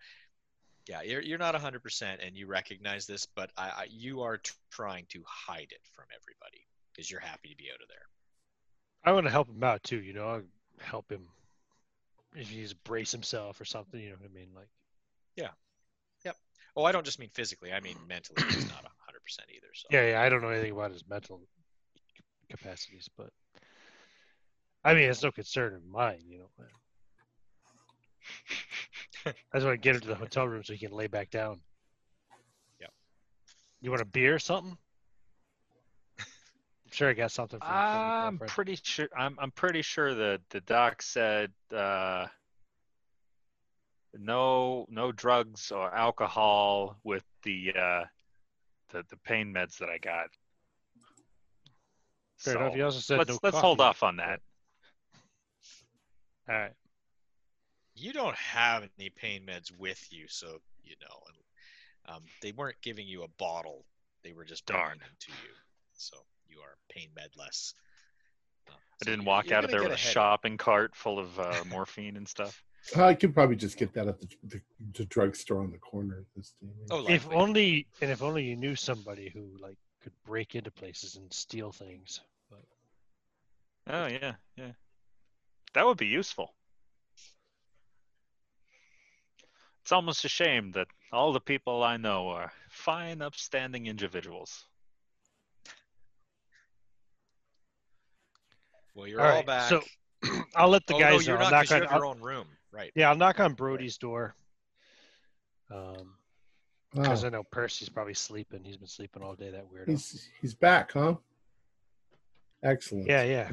yeah, you're you're not 100%, and you recognize this, but I, I you are t- trying to hide it from everybody because you're happy to be out of there. I want to help him out too. You know, I'll help him if he needs brace himself or something. You know what I mean? Like, yeah. Yep. Oh, I don't just mean physically. I mean mentally. He's not 100% either. So yeah, yeah. I don't know anything about his mental capacities, but I mean, it's no concern of mine. You know. I just want to get him to the hotel room so he can lay back down. Yep. You want a beer or something? I'm sure I got something for, for I'm pretty sure. I'm I'm pretty sure that the doc said uh, no no drugs or alcohol with the uh, the the pain meds that I got. Fair enough. So, He also said let's no let's hold off on that. All right. you don't have any pain meds with you, so you know. And, um, they weren't giving you a bottle; they were just bringing Darn. to you. So you are pain medless. Uh, I didn't you're- walk you're out of gonna there with a ahead. shopping cart full of uh, morphine and stuff. I could probably just get that at the, the, the drugstore on the corner this day. Oh, If only, and if only you knew somebody who like could break into places and steal things. But Oh yeah, yeah. That would be useful. It's almost a shame that all the people I know are fine, upstanding individuals. well, you're All all, right, back. so I'll let the oh, guys no, you're know. I'll not knock because on, have I'll- your own room, right? yeah, I'll knock on Brody's door. Um, because I know Percy's probably sleeping. He's been sleeping all day. That weirdo. he's he's back, huh? Excellent. Yeah, yeah,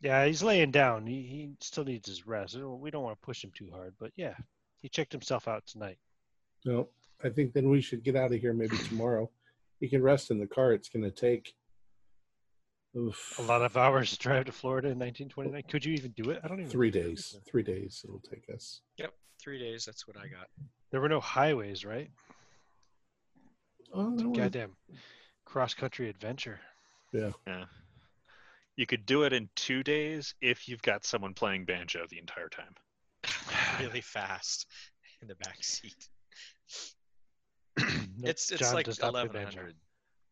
yeah. He's laying down. He he still needs his rest. We don't want to push him too hard, but yeah, he checked himself out tonight. No, I think then we should get out of here maybe tomorrow. He can rest in the car. It's going to take oof, A lot of hours to drive to Florida in 1929. Could you even do it? I don't even. three days. Three days it'll take us. Yep, three days. That's what I got. There were no highways, right? Oh, no, Goddamn cross country adventure. Yeah. Yeah. You could do it in two days if you've got someone playing banjo the entire time. Really fast in the back seat. It's it's John like does not play eleven banjo. hundred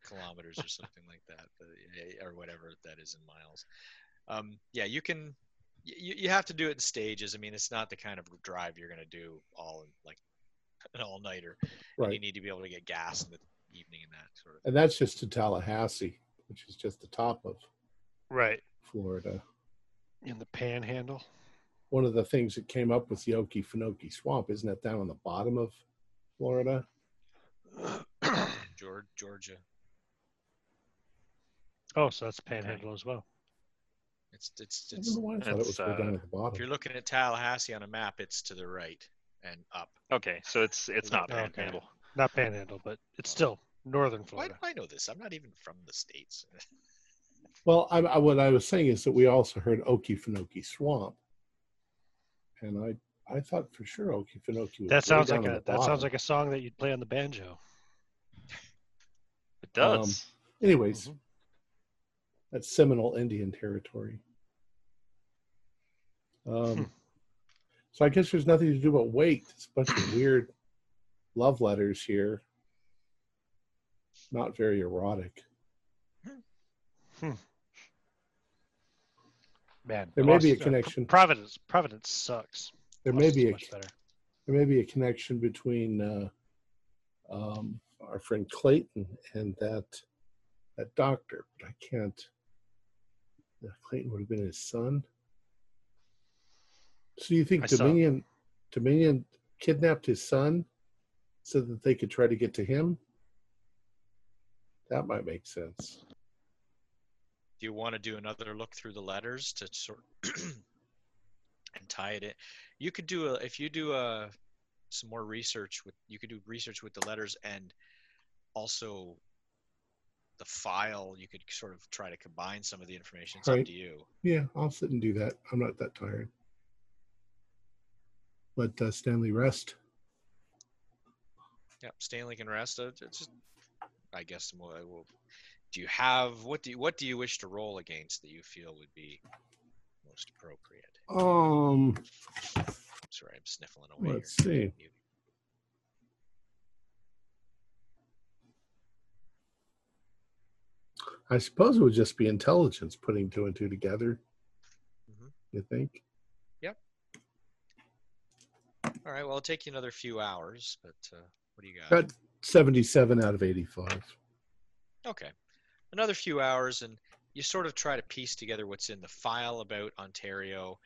kilometers or something like that, but, eh, or whatever that is in miles. Um, yeah, you can. You, you have to do it in stages. I mean, it's not the kind of drive you're going to do all in like an all nighter. You need to be able to get gas in the evening and that sort of. And that's just to Tallahassee, which is just the top of Right Florida. in the Panhandle. One of the things that came up with the Okefenokee Swamp, isn't that down on the bottom of Florida? Georgia, Georgia. oh, so that's Panhandle as well. It's it's I don't it's. know why I thought it was It's, way down uh, at the bottom. If you're looking at Tallahassee on a map, it's to the right and up. Okay, so it's it's not Okay. panhandle. Not Panhandle, but it's still northern Why Florida. do I know this? I'm not even from the states. Well, I, I, what I was saying is that we also heard Okefenokee Swamp, and I I thought for sure Okefenokee was That sounds like a the that sounds like a song that you'd play on the banjo. It does. Anyways, Mhm. that's Seminole Indian territory. Um, Hmm. So I guess there's nothing to do but wait. It's a bunch of weird love letters here. Not very erotic. Man, There may be a Boston- uh, connection. Providence, Providence sucks. There may be a there may be a connection between uh, um, our friend Clayton and that that doctor, but I can't. Clayton would have been his son. So you think I saw- Dominion Dominion kidnapped his son so that they could try to get to him? That might make sense. Do you want to do another look through the letters to sort and tie it in? You could do a if you do a some more research with you could do research with the letters and also the file. You could sort of try to combine some of the information. It's Right. up to you. Yeah, I'll sit and do that. I'm not that tired. Let uh, Stanley rest. Yep, Stanley can rest. Uh, just, I guess. We'll, we'll, do you have what do you, what do you wish to roll against that you feel would be most appropriate? Um, Sorry, I'm sniffling away. Let's here. see. I suppose it would just be intelligence putting two and two together. Mhm. You think? Yep. All right. Well, it'll take you another few hours, but uh, what do you got? Got 77 out of 85. Okay. Another few hours, and you sort of try to piece together what's in the file about Ontario.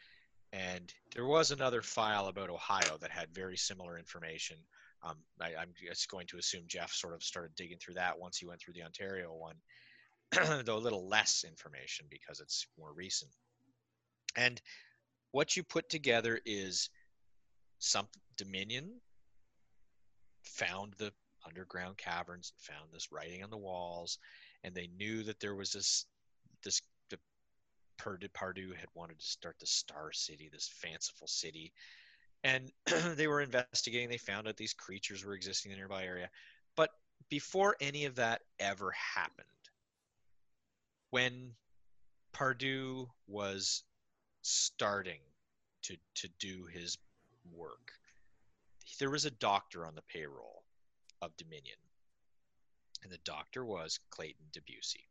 And there was another file about Ohio that had very similar information. Um, I, I'm just going to assume Jeff sort of started digging through that once he went through the Ontario one, though a little less information because it's more recent. And what you put together is some Dominion found the underground caverns and found this writing on the walls and they knew that there was this this the Pardue had wanted to start the Star City, this fanciful city, and they were investigating. They found out these creatures were existing in the nearby area, but before any of that ever happened, when Pardue was starting to to do his work, there was a doctor on the payroll of Dominion. And the doctor was Clayton Debussy.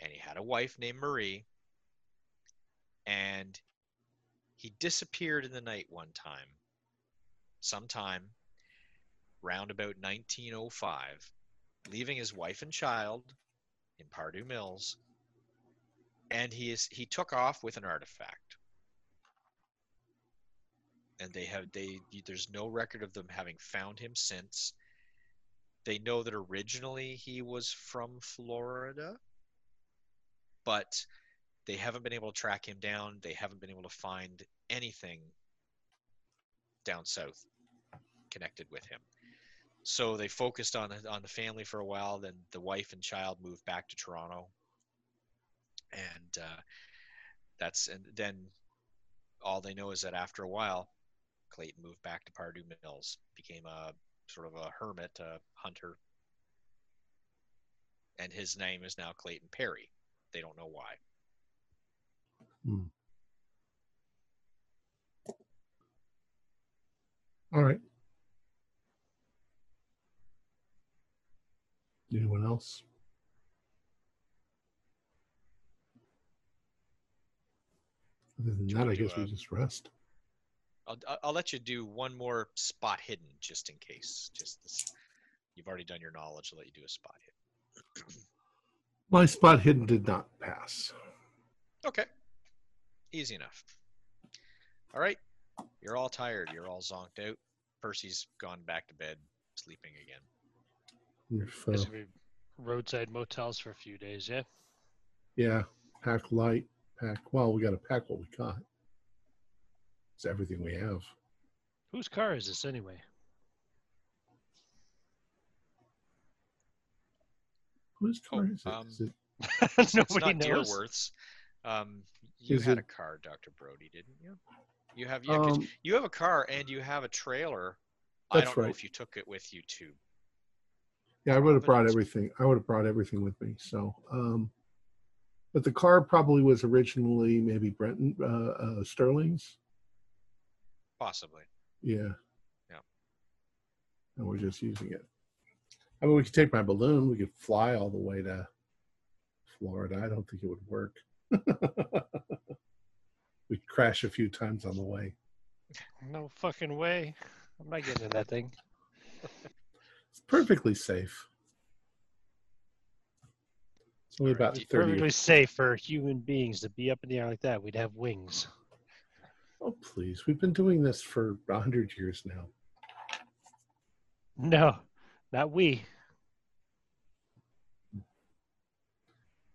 And he had a wife named Marie. And he disappeared in the night one time, sometime round about 1905, leaving his wife and child in Pardue Mills. And he is he took off with an artifact. And they have they there's no record of them having found him since they know that originally he was from Florida, but they haven't been able to track him down. They haven't been able to find anything down south connected with him. So they focused on on the family for a while. Then the wife and child moved back to Toronto, and uh, that's and then all they know is that after a while, Clayton moved back to Pardue Mills, became a sort of a hermit, a hunter. And his name is now Clayton Perry. They don't know why. Hmm. All right. Anyone else? Other than that, I do guess we just rest. I'll, I'll- I'll let you do one more spot hidden just in case. Just this, you've already done your knowledge. I'll let you do a spot hidden. My spot hidden did not pass. Okay. Easy enough. All right. You're all tired. You're all zonked out. Percy's gone back to bed, sleeping again. If, Guess we roadside motels for a few days, yeah. yeah, pack light, pack. Well, we got to pack what we got. It's everything we have. Whose car is this anyway? Whose Oh, car is it? um, Is it? It's Nobody not knows. Deerworth's. Um, you Is had it- a car, Dr. Brody, didn't you? You have yeah, 'cause Um, you have a car and you have a trailer. I That's don't know right. if you took it with you too. Yeah, I would have brought everything. I would have brought everything with me. So, um, but the car probably was originally maybe Brenton uh, uh, Sterling's. Possibly. Yeah. Yeah. And we're just using it. I mean, we could take my balloon. We could fly all the way to Florida. I don't think it would work. We'd crash a few times on the way. No fucking way. I'm not getting in that thing. It's perfectly safe. It's only All right. about It's 30. perfectly safe for human beings to be up in the air like that. We'd have wings. Oh, please. We've been doing this for 100 years now. No, not we.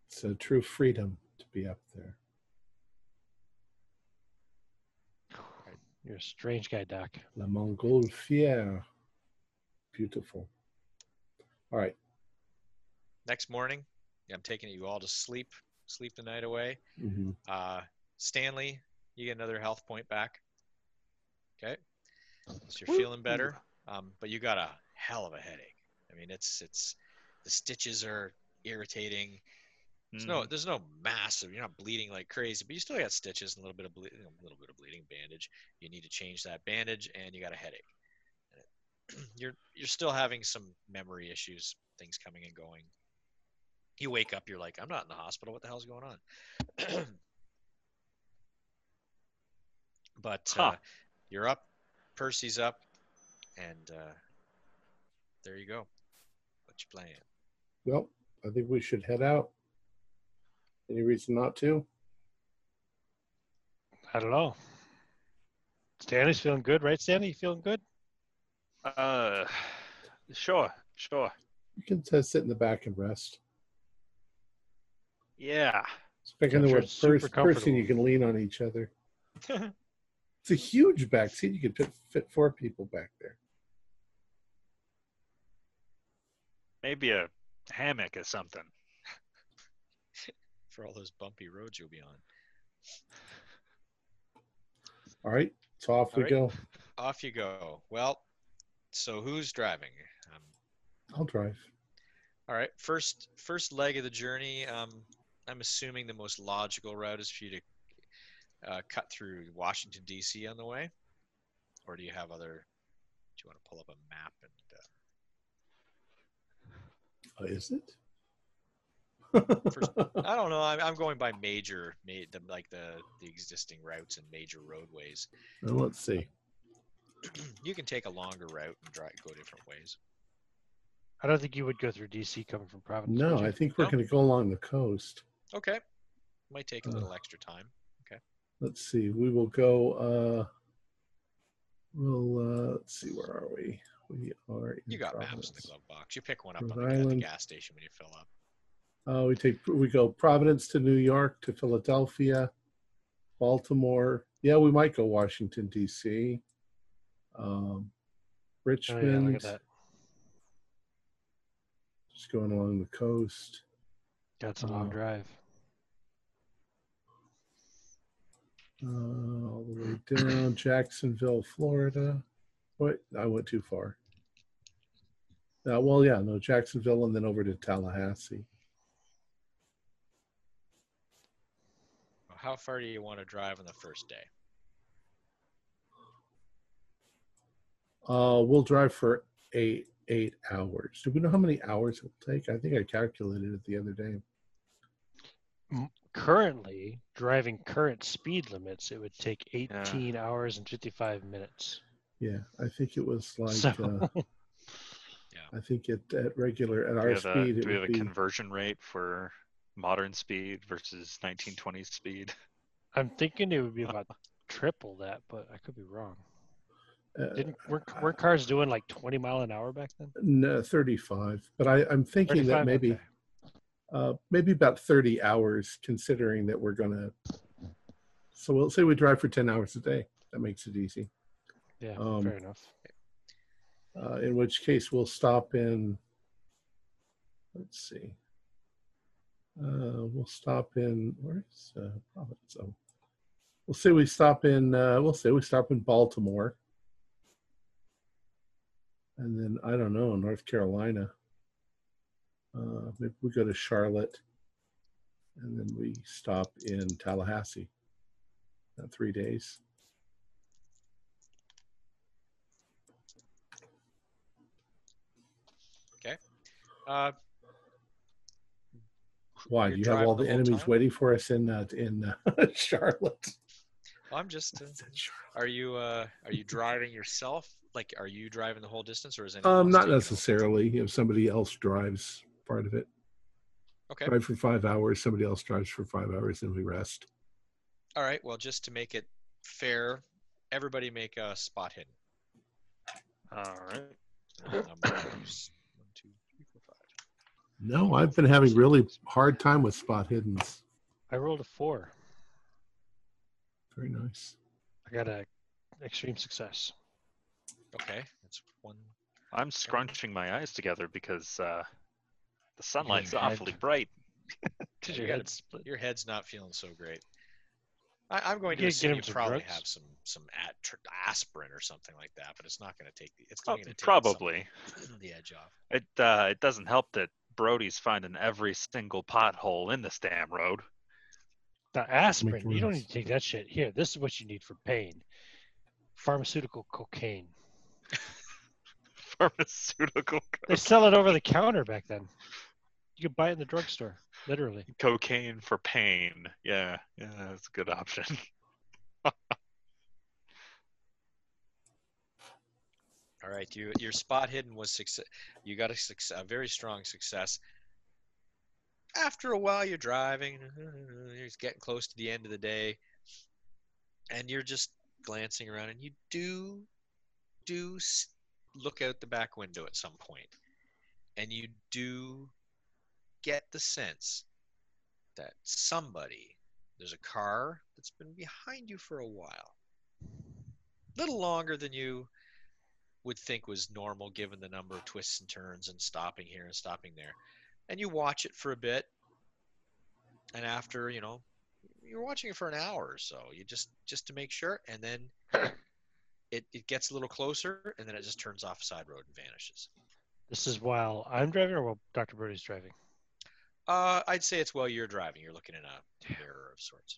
It's a true freedom to be up there. You're a strange guy, Doc. La Montgolfière. Beautiful. All right. Next morning, I'm taking you all to sleep. Sleep the night away. hmm Uh, Stanley, you get another health point back. Okay. So you're feeling better. Um, but you got a hell of a headache. I mean, it's it's the stitches are irritating. There's no Mm. there's no massive. You're not bleeding like crazy, but you still got stitches and a little bit of ble- a little bit of bleeding. Bandage. You need to change that bandage, and you got a headache. You're you're still having some memory issues, things coming and going. You wake up, you're like, I'm not in the hospital. What the hell's going on? but uh, you're up, Percy's up, and uh, there you go. What you playing? Well, I think we should head out. Any reason not to? I don't know. Stanley's feeling good, right? Stanley, you feeling good? Uh, sure, sure. You can uh, sit in the back and rest. Yeah. Speaking of the what it's super first person, you can lean on each other. It's a huge back seat. You could fit, fit four people back there. Maybe a hammock or something. For all those bumpy roads you'll be on. All right, so off All we right. go. Off you go. Well, so who's driving? Um, I'll drive. all right, first first leg of the journey. Um, I'm assuming the most logical route is for you to uh, cut through Washington D.C. on the way, or do you have other? Do you want to pull up a map and? Uh, Oh, is it? First- I don't know. I'm, I'm going by major, ma- the, like the the existing routes and major roadways. Well, let's see. you can take a longer route and drive, go different ways. I don't think you would go through DC coming from Providence. No. I think we're No? going to go along the coast. Okay, might take a Uh, little extra time. Let's see. We will go. uh We'll uh let's see. Where are we? We are. In You got maps in the glove box. You pick one up on the, at the Island. gas station when you fill up. Uh, we take we go Providence to New York to Philadelphia, Baltimore. Yeah, we might go Washington D.C. Um, Oh, yeah, look Richmond. at that. Just going along the coast. That's a long Oh. drive. Uh, all the way down Jacksonville, Florida. Wait, I went too far. Uh, well, yeah, no, Jacksonville and then over to Tallahassee. How far do you want to drive on the first day? Uh, we'll drive for eight eight hours. Do we know how many hours it'll take? I think I calculated it the other day. Currently, driving current speed limits, it would take 18 hours and 55 minutes. Yeah, I think it was like so, uh, I think it at regular at Do our we a, speed do it we have would a be conversion rate for modern speed versus 1920s speed? I'm thinking it would be about triple that, but I could be wrong. uh, Didn't weren't, weren't cars doing like 20 mile an hour back then? no, 35. But I, I'm thinking that maybe Okay. Uh, maybe about 30 hours, considering that we're gonna. So we'll say we drive for 10 hours a day. That makes it easy. Yeah, um, fair enough. Uh, in which case we'll stop in. Let's see. Uh, we'll stop in where's uh, Providence? Oh, we'll say we stop in. Uh, we'll say we stop in Baltimore, and then I don't know North Carolina. Uh, maybe we go to Charlotte, and then we stop in Tallahassee. Uh, three days. Okay. Uh, Why? Do you have all the the enemies time? waiting for us in uh, in uh, Charlotte? I'm just. Uh, I said Charlotte. are you uh, are you driving yourself? Like, are you driving the whole distance, or is anyone Um, not necessarily. If somebody else drives part of it, Okay. drive for five hours. Somebody else drives for five hours, and we rest. All right. Well, just to make it fair, everybody make a spot hidden. All right. Numbers one, two, three, four, five. No, I've been having really hard time with spot hiddens. I rolled a four. Very nice. I got a extreme success. Okay, that's one. I'm scrunching my eyes together because uh, the sunlig's head. awfully bright. Did Yeah, your you head gotta- split? Your head's not feeling so great. I, I'm going to Get- assume you probably drugs. have some some at, tr- aspirin or something like that, but it's not going to take the it's Oh, going to take probably. the edge off. It uh, it doesn't help that Brody's finding every single pothole in this damn road. The aspirin, you don't need to take that shit. Here, this is what you need for pain. Pharmaceutical cocaine. Pharmaceutical They sell it over the counter back then. You could buy it in the drugstore, literally. cocaine for pain. Yeah, yeah, that's a good option. All right, you your spot hidden was success. You got a, success, a very strong success. After a while, you're driving. You're getting close to the end of the day, and you're just glancing around, and you do do s- look out the back window at some point, and you do get the sense that somebody there's a car that's been behind you for a while, a little longer than you would think was normal given the number of twists and turns and stopping here and stopping there. And you watch it for a bit. And after, you know, you're watching it for an hour or so. You just just to make sure and then it, it gets a little closer and then it just turns off a side road and vanishes. This is while I'm driving or while Dr. Brody's driving? Uh, I'd say it's while you're driving. You're looking in a mirror of sorts.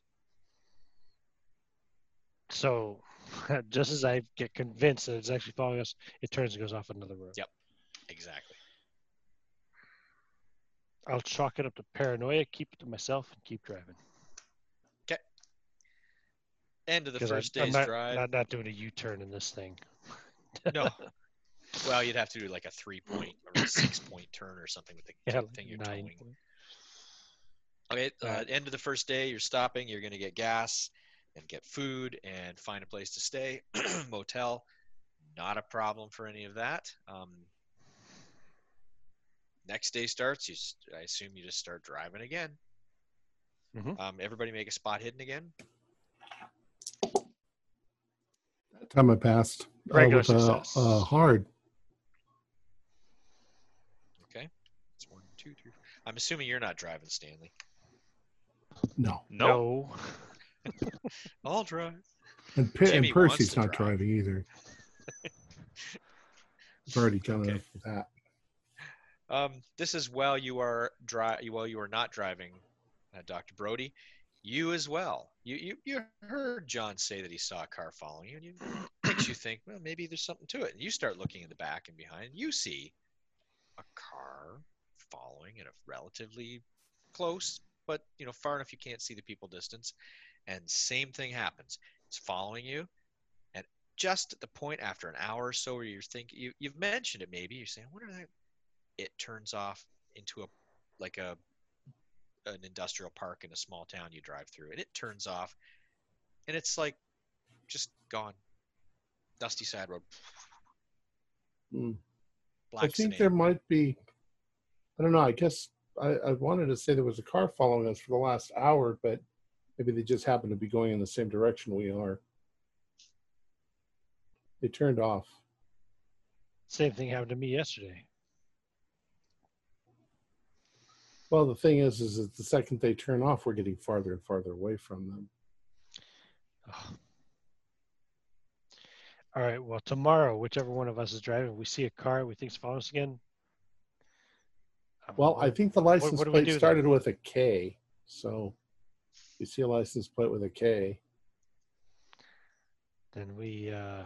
So, just as I get convinced that it's actually following us, it turns and goes off another road. Yep. Exactly. I'll chalk it up to paranoia, keep it to myself, and keep driving. End of the I- first I'm day's not, drive. Not, not doing a U-turn in this thing. No. Well, you'd have to do like a three point or a six point turn or something with the Yeah, thing you're nine. towing. Okay, uh, end of the first day, you're stopping. You're going to get gas and get food and find a place to stay. Motel, not a problem for any of that. Um, next day starts. You, I assume you just start driving again. Mhm. Um, everybody make a spot hidden again. That time I passed uh, with a, success. uh, hard. Okay, it's one, two, three. Four. I'm assuming you're not driving, Stanley. No, No, No. I'll drive. and, P- and Percy's not drive. driving either. It's already coming Okay. up with that. Um, this is while you are dri- while you are not driving, uh, Dr. Brody. You as well. You, you you heard John say that he saw a car following you, and you makes you think, well, maybe there's something to it. And you start looking in the back and behind. You see a car following at a relatively close, but you know, far enough you can't see the people distance. And same thing happens. It's following you, and just at the point after an hour or so where you're thinking, you, you've mentioned it maybe. You're saying, what are they? it turns off into a like a an industrial park in a small town you drive through and it turns off and it's like just gone dusty side road Hmm. black I think there might be. I don't know. I guess I, I wanted to say there was a car following us for the last hour, but maybe they just happened to be going in the same direction we are. it turned off. Same thing happened to me yesterday. Well, the thing is, is that the second they turn off, we're getting farther and farther away from them. Ugh. All right. Well, tomorrow, whichever one of us is driving, we see a car we think's following us again. um, Well, I think the license what we plate do then? started with a K, so you see a license plate with a K. then we. Uh,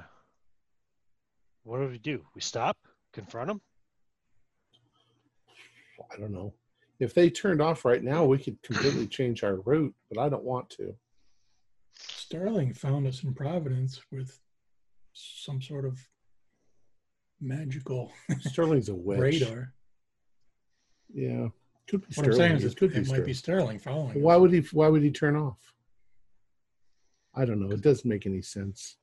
what do we do? We stop, confront them. I don't know. If they turned off right now, we could completely change our route, but I don't want to. Sterling found us in Providence with some sort of magical Sterling's a witch. radar. Yeah, could be What I'm saying is It it, could be it might be Sterling. Sterling following. Why us. would he? Why would he turn off? I don't know. It doesn't make any sense.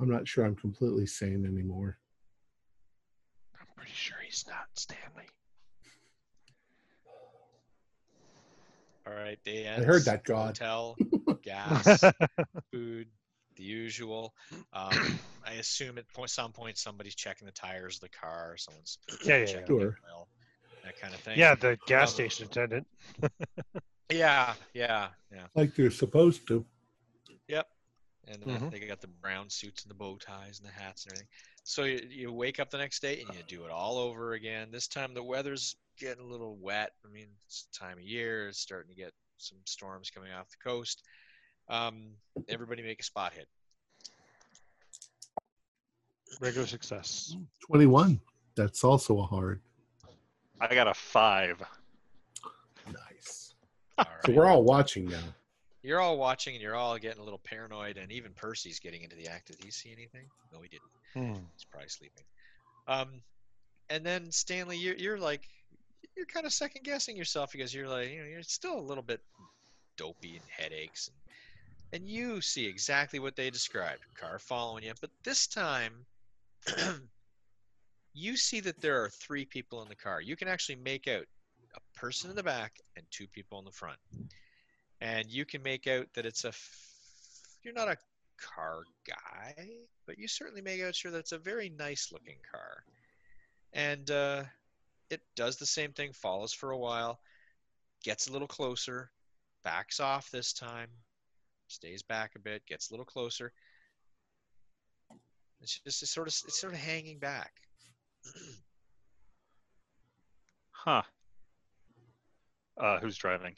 I'm not sure I'm completely sane anymore. I'm pretty sure he's not Stanley. All right day I heard that, God. hotel gas food the usual um, i assume at point, some point somebody's checking the tires of the car someone's Yeah, yeah, checking the Sure. oil, that kind of thing yeah, the gas Um, station attendant. Yeah, yeah, yeah. like they're supposed to. And Mhm. they got the brown suits and the bow ties and the hats and everything. So you, you wake up the next day and you do it all over again. This time the weather's getting a little wet. I mean, it's the time of year. It's starting to get some storms coming off the coast. Um, everybody make a spot hit. Regular success. 21. That's also a hard. I got a five. Nice. All So we're all watching now. You're all watching and you're all getting a little paranoid, and even Percy's getting into the act. Did he see anything? No, he didn't. Hmm. He's probably sleeping. Um, and then Stanley, you're you're like you're kind of second guessing yourself because you're like you know you're still a little bit dopey and headaches, and, and you see exactly what they described: car following you. But this time, you see that there are three people in the car. You can actually make out a person in the back and two people in the front, and you can make out that it's a. F- you're not a car guy, but you certainly make out sure that it's a very nice looking car. And uh, it does the same thing, follows for a while, gets a little closer, backs off this time, stays back a bit, gets a little closer. It's just it's sort of it's sort of hanging back. Huh. Uh, who's driving?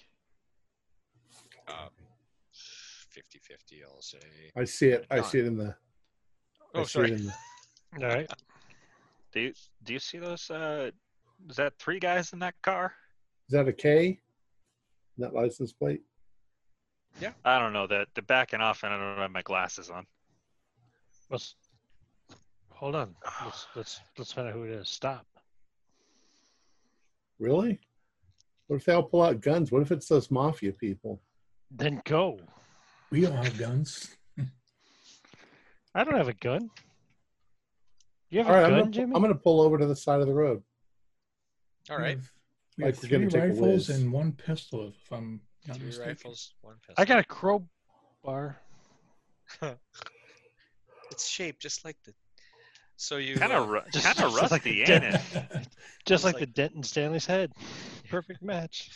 Um, 50-50, I'll say. I see it. I Done. see it in the. I Oh, see sorry. It in the All right. Do you do you see those? Uh, is that three guys in that car? is that a K? That license plate? Yeah, I don't know. That they're backing off, and I don't have my glasses on. Let's hold on. Let's let's let's find out who it is. Stop. Really? What if they all pull out guns? What if it's those mafia people? Then go. We all have guns. I don't have a gun. You have All right, a I'm gun, gonna, Jimmy? I'm gonna pull over to the side of the road. All right. We right, have- We Like have we're three take a rifles and one pistol, if I'm not three mistaken. rifles, one pistol. I got a crowbar. It's shaped just like the. So you Kind uh, of ru- Just- kind of just like the ain't it? Just like, like- the dent in Stanley's head. Perfect match.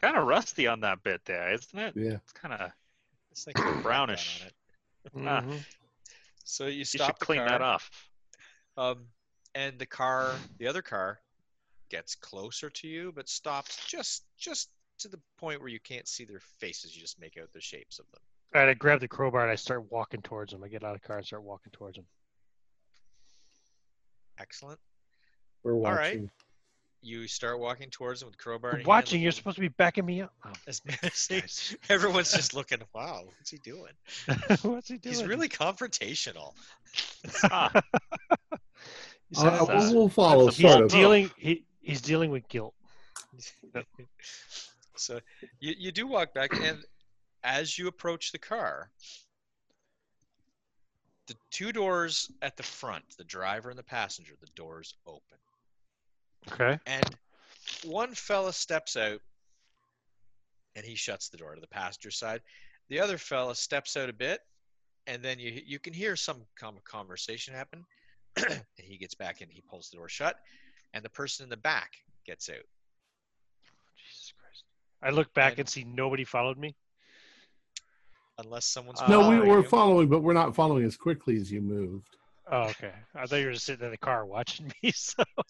Kind of rusty on that bit there, isn't it? Yeah. It's kind of. it's like a brownish. on it. Ah. Mhm. So you stop. You should the clean car, that off. Um, and the car, the other car, gets closer to you, but stops just just to the point where you can't see their faces. You just make out the shapes of them. All right, I grab the crowbar and I start walking towards them. I get out of the car and start walking towards them. Excellent. We're right. Watching. You start walking towards him with the crowbar. in your hand, Watching, you're supposed to be backing me up. Oh, as- nice. Everyone's just looking. Wow, what's he doing? What's he doing? He's really confrontational. Ah, He's, Uh, uh, we'll, we'll follow, that's he's dealing. He, he's dealing with guilt. so you, you do walk back, and as you approach the car, the two doors at the front, the driver and the passenger, the doors open. Okay. And one fella steps out and he shuts the door to the passenger side. The other fella steps out a bit, and then you you can hear some com- conversation happen. and he gets back in, he pulls the door shut, and the person in the back gets out. Jesus Christ. I look back And- and see nobody followed me. Unless someone's No, we following were you. following, but we're not following as quickly as you moved. Oh, okay. I thought you were just sitting in the car watching me. So So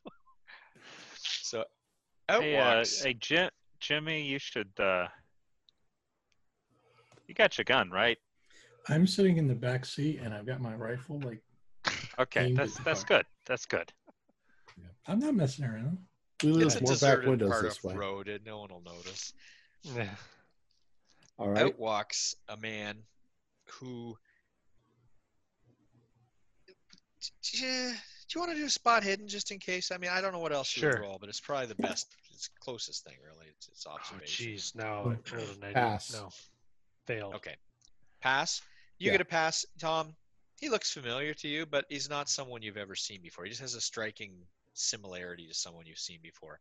out hey, uh, hey, Jim, Jimmy, you should. Uh, you got your gun, right? I'm sitting in the back seat and I've got my rifle. Like Okay, that's that's car. good. That's good. I'm not messing around. We it's lose a more back windows part this of way. road, and no one will notice. yeah. All right. out walks a man who do you want to do a spot hidden just in case? I mean, I don't know what else you would roll, but it's probably the best. It's closest thing, really. It's, it's Oh, observation. jeez. No. Oh, I rolled a 90. pass. No. Failed. okay, pass. You Yeah. get a pass, Tom. He looks familiar to you, but he's not someone you've ever seen before. He just has a striking similarity to someone you've seen before,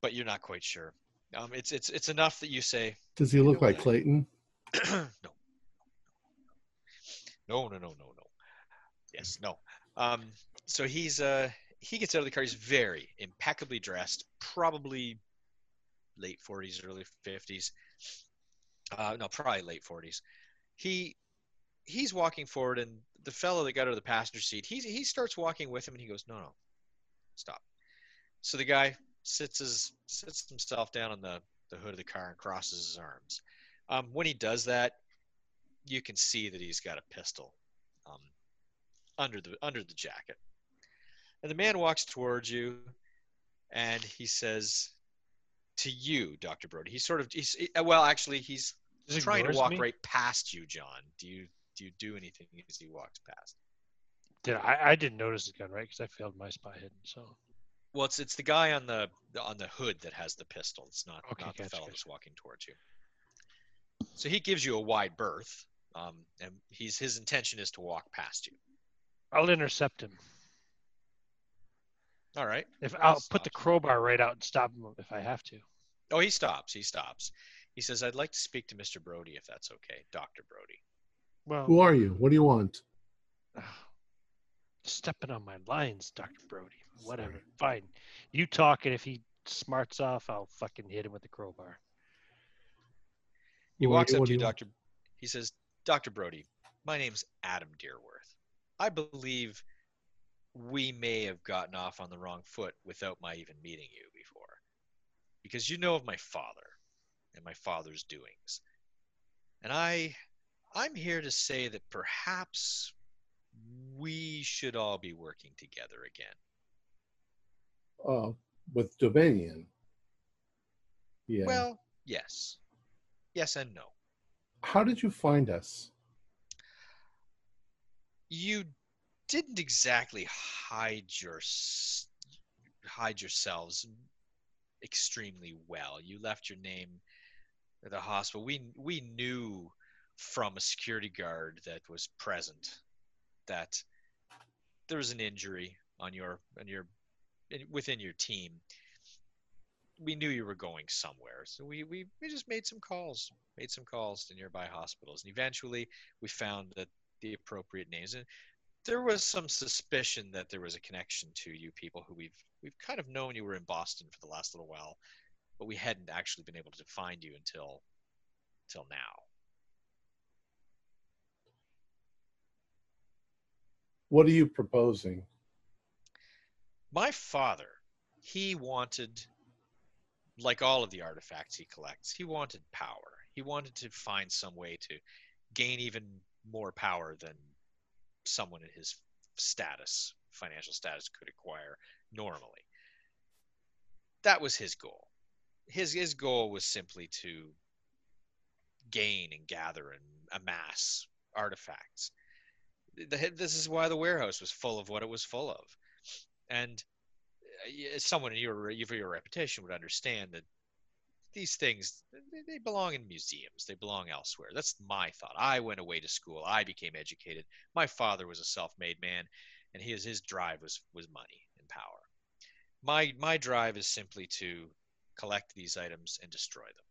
but you're not quite sure. Um, it's it's it's enough that you say Does he look like Clayton? no. No, no, no, no, no. Yes, no. Um, so he's uh he gets out of the car. He's very impeccably dressed. Probably late 40s, early 50s. Uh, no, probably late 40s. He he's walking forward, and the fellow that got out of the passenger seat, he he starts walking with him, and he goes, "No, no, stop." So the guy sits his sits himself down on the the hood of the car and crosses his arms. Um, when he does that, you can see that he's got a pistol under the under the jacket. And the man walks towards you, and he says to you, Doctor Brody. He's sort of he's well, actually, he's Just trying to walk me? right past you, John. Do you do you do anything as he walks past? Did I, I didn't notice the gun, right? Because I failed my spy hidden. So Well, it's it's the guy on the on the hood that has the pistol. It's not Okay, not the fellow gotcha. that's walking towards you. So he gives you a wide berth, um, and he's his intention is to walk past you. I'll intercept him. All right. If I'll put the crowbar right out and stop him if I have to. Oh, he stops. He stops. He says, "I'd like to speak to Mr. Brody, if that's okay, Doctor Brody." Well, Who are you? What do you want? stepping on my lines, Doctor Brody. Whatever. Fine. You talk, and if he smarts off, I'll fucking hit him with the crowbar. He walks you? up to you, you? Doctor. He says, "Doctor Brody, my name's Adam Dearworth. I believe we may have gotten off on the wrong foot without my even meeting you before, because you know of my father and my father's doings, and I, I'm here to say that perhaps we should all be working together again." Uh, with Dominion. Yeah. Well, yes, yes and no. How did you find us? You didn't exactly hide your hide yourselves extremely well. You left your name at the hospital. We we knew from a security guard that was present that there was an injury on your on your within your team. We knew you were going somewhere, so we, we, we just made some calls, made some calls to nearby hospitals, and eventually we found that the appropriate names. And there was some suspicion that there was a connection to you people who we've we've kind of known you were in Boston for the last little while, but we hadn't actually been able to find you until until now. What are you proposing? My father, he wanted like all of the artifacts he collects, he wanted power. He wanted to find some way to gain even more power than someone in his status, financial status, could acquire normally. That was his goal. His his goal was simply to gain and gather and amass artifacts. The- This is why the warehouse was full of what it was full of, and uh, someone in your your reputation would understand that these things they- belong in museums they belong elsewhere. That's my thought. I went away to school i became educated. My father was a self-made man and his his drive was was money and power. My my drive is simply to collect these items and destroy them.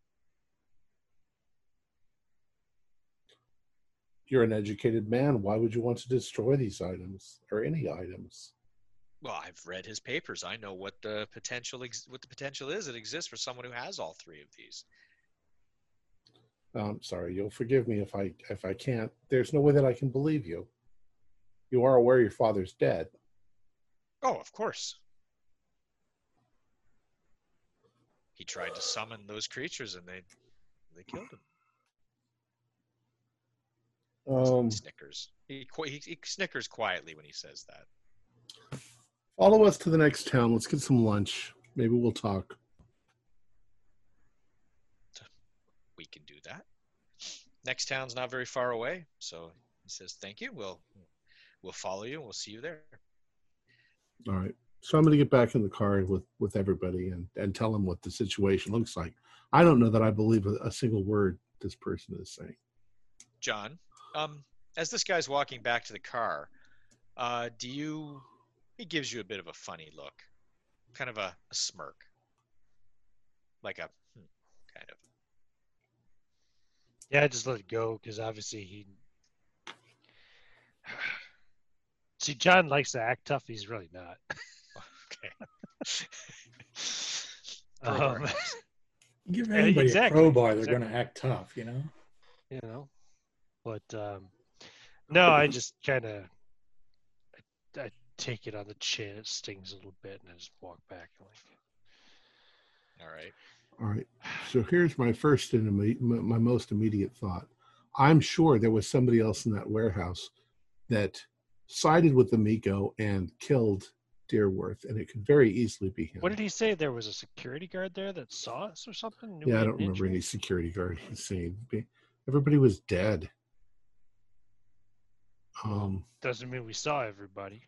You're an educated man. Why would you want to destroy these items or any items? Well i've read his papers i know what the potential ex- what the potential is that exists for someone who has all three of these Um, sorry, you'll forgive me if I if I can't. There's no way that I can believe you. You are aware your father's dead. oh of course he tried to summon those creatures and they they killed him Um, snickers. He, he he snickers quietly when he says that. Follow us to the next town. Let's get some lunch. Maybe we'll talk. We can do that. Next town's not very far away, so he says, "Thank you. We'll we'll follow you we'll see you there." All right. So I'm going to get back in the car with with everybody and and tell them what the situation looks like. I don't know that I believe a, a single word this person is saying. John, um, as this guy's walking back to the car, uh, do you? He gives you a bit of a funny look, kind of a, a smirk, like a hmm, kind of. Yeah, I just let it go because obviously he. See, John likes to act tough. He's really not. Okay. Um, Give anybody exactly, a crowbar, they're exactly. going to act tough, you know? you know. But um, no, I just kind of I, I take it on the chin. It stings a little bit, and I just walk back. I'm like, All right. All right. So here's my first and imme- my most immediate thought. I'm sure there was somebody else in that warehouse that sided with the Mi-Go and killed Deerworth, and it could very easily be him. what did he say? There was a security guard there that saw us or something. Knew Yeah, I don't remember injury? any security guard he's seen. Everybody was dead. Um, Doesn't mean we saw everybody.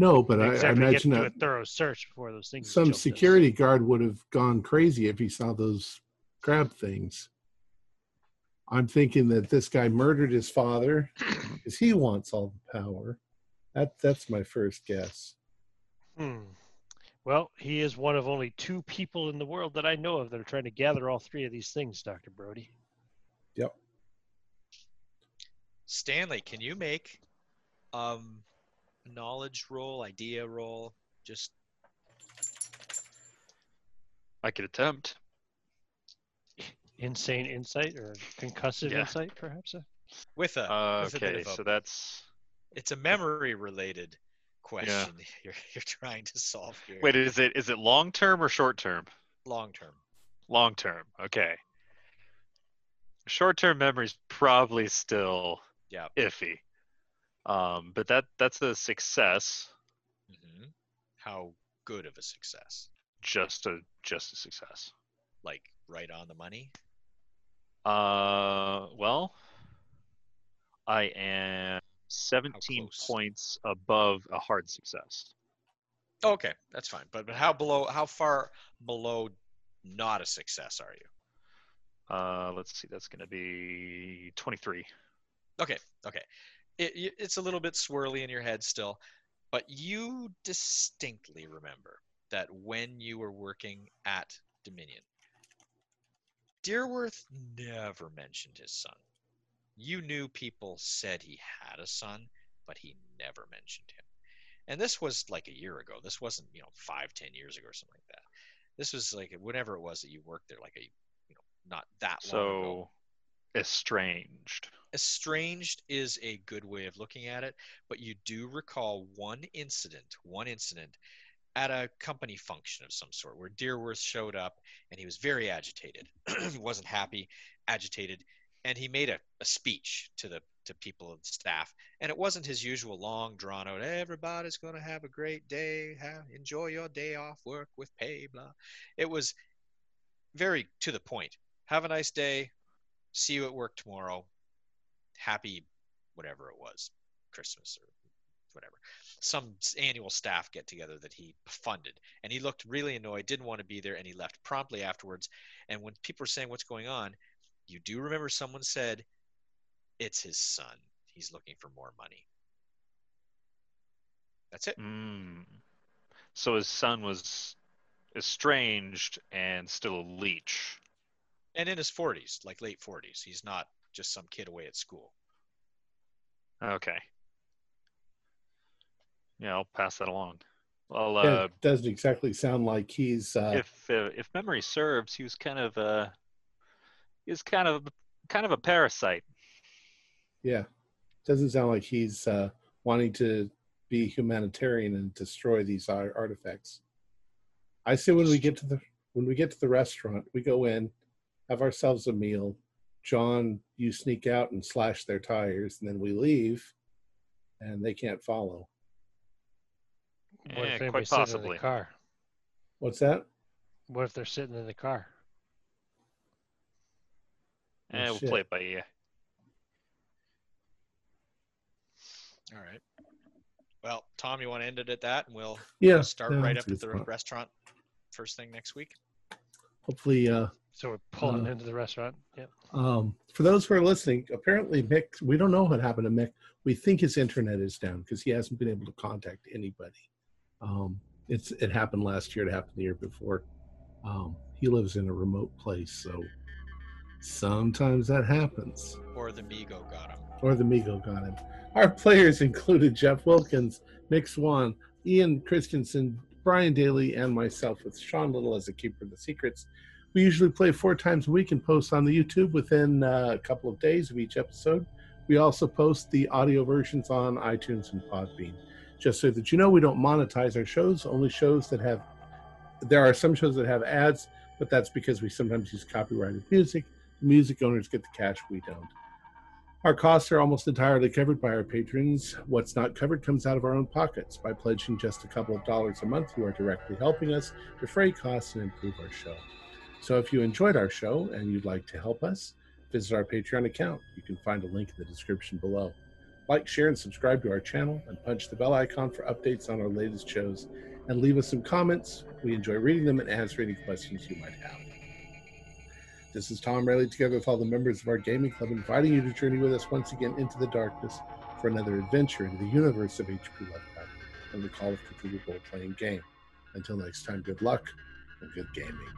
No, but I, I imagine that a thorough search before those things. some jumped us. security guard would have gone crazy if he saw those crab things. I'm thinking that this guy murdered his father because he wants all the power. That that's my first guess. Hmm. Well, he is one of only two people in the world that I know of that are trying to gather all three of these things, Doctor Brody. Yep. Stanley, can you make um knowledge roll, idea roll, just I could attempt. Insane insight or concussive Yeah. insight, perhaps. Uh, with a Uh, with a bit okay, of a- so that's it's a memory related question you're you're trying to solve here. wait. Is it is it long term or short term? long term. Long term. Okay. Short term memory's probably still Yeah. iffy. Um, but that that's a success. hmm How good of a success? Just a just a success. Like right on the money? Uh, well, I am 17 points above a hard success. Oh, okay, that's fine. But but how below? How far below? Not a success, are you? Uh, let's see, that's going to be 23. Okay, okay. It, it's a little bit swirly in your head still, but you distinctly remember that when you were working at Dominion, Deerworth never mentioned his son. You knew people said he had a son, but he never mentioned him. And this was like a year ago. This wasn't, you know, five, ten years ago or something like that. This was like whenever it was that you worked there, like a, you know, not that long ago So, estranged. estranged is a good way of looking at it, but you do recall one incident, one incident at a company function of some sort where Deerworth showed up and he was very agitated. he wasn't happy, agitated, and he made a, a speech to the to people of the staff. And it wasn't his usual long drawn out, everybody's gonna have a great day, have, enjoy your day off, work with pay, blah. It was very to the point. Have a nice day. See you at work tomorrow. Happy whatever it was christmas or whatever. Some annual staff get together that he funded and he looked really annoyed didn't want to be there and he left promptly afterwards. And when people were saying what's going on? You do remember someone said it's his son. He's looking for more money. That's it. Mm. So his son was estranged and still a leech. And in his 40s like late 40s he's not just some kid away at school Okay. Yeah, I'll pass that along. Well, Yeah, uh, it doesn't exactly sound like he's. Uh, if uh, if memory serves, he was kind of uh, he was kind of kind of a parasite. yeah, doesn't sound like he's uh, wanting to be humanitarian and destroy these artifacts. I say when we get to the when we get to the restaurant, we go in, have ourselves a meal. John, you sneak out and slash their tires, and then we leave, and they can't follow. Yeah, quite anybody's in possibly. the car? What's that? What if they're sitting in the car? Oh, Eh, we'll shit. play it by ear. all right well tom you want to end it at that and we'll Yeah, start yeah, right up at the spot. restaurant first thing next week Hopefully, uh, So we're pulling Uh, into the restaurant. Yep. Um, for those who are listening, apparently Mick, we don't know what happened to Mick. We think his internet is down because he hasn't been able to contact anybody. Um, it's it happened last year. It happened the year before. Um, he lives in a remote place, so sometimes that happens. or the Mi-Go got him Or the Mi-Go got him. Our players included Jeff Wilkins, Mick Swan, Ian Christensen, Brian Daly, and myself, with Sean Little as the keeper of the secrets. We usually play four times a week and post on the YouTube within uh, a couple of days of each episode. We also post the audio versions on iTunes and Podbean. Just so that you know, we don't monetize our shows, only shows that have, there are some shows that have ads, but that's because we sometimes use copyrighted music. Music owners get the cash, we don't. Our costs are almost entirely covered by our patrons. What's not covered comes out of our own pockets. By pledging just a couple of dollars a month, you are directly helping us defray costs and improve our show. So if you enjoyed our show and you'd like to help us, visit our Patreon account. You can find a link in the description below. Like, share, and subscribe to our channel, and punch the bell icon for updates on our latest shows. And leave us some comments. We enjoy reading them and answering any questions you might have. This is Tom Rayleigh, together with all the members of our gaming club, inviting you to journey with us once again into the darkness for another adventure into the universe of H.P. Lovecraft and the Call of Cthulhu role playing game. Until next time, good luck good gaming.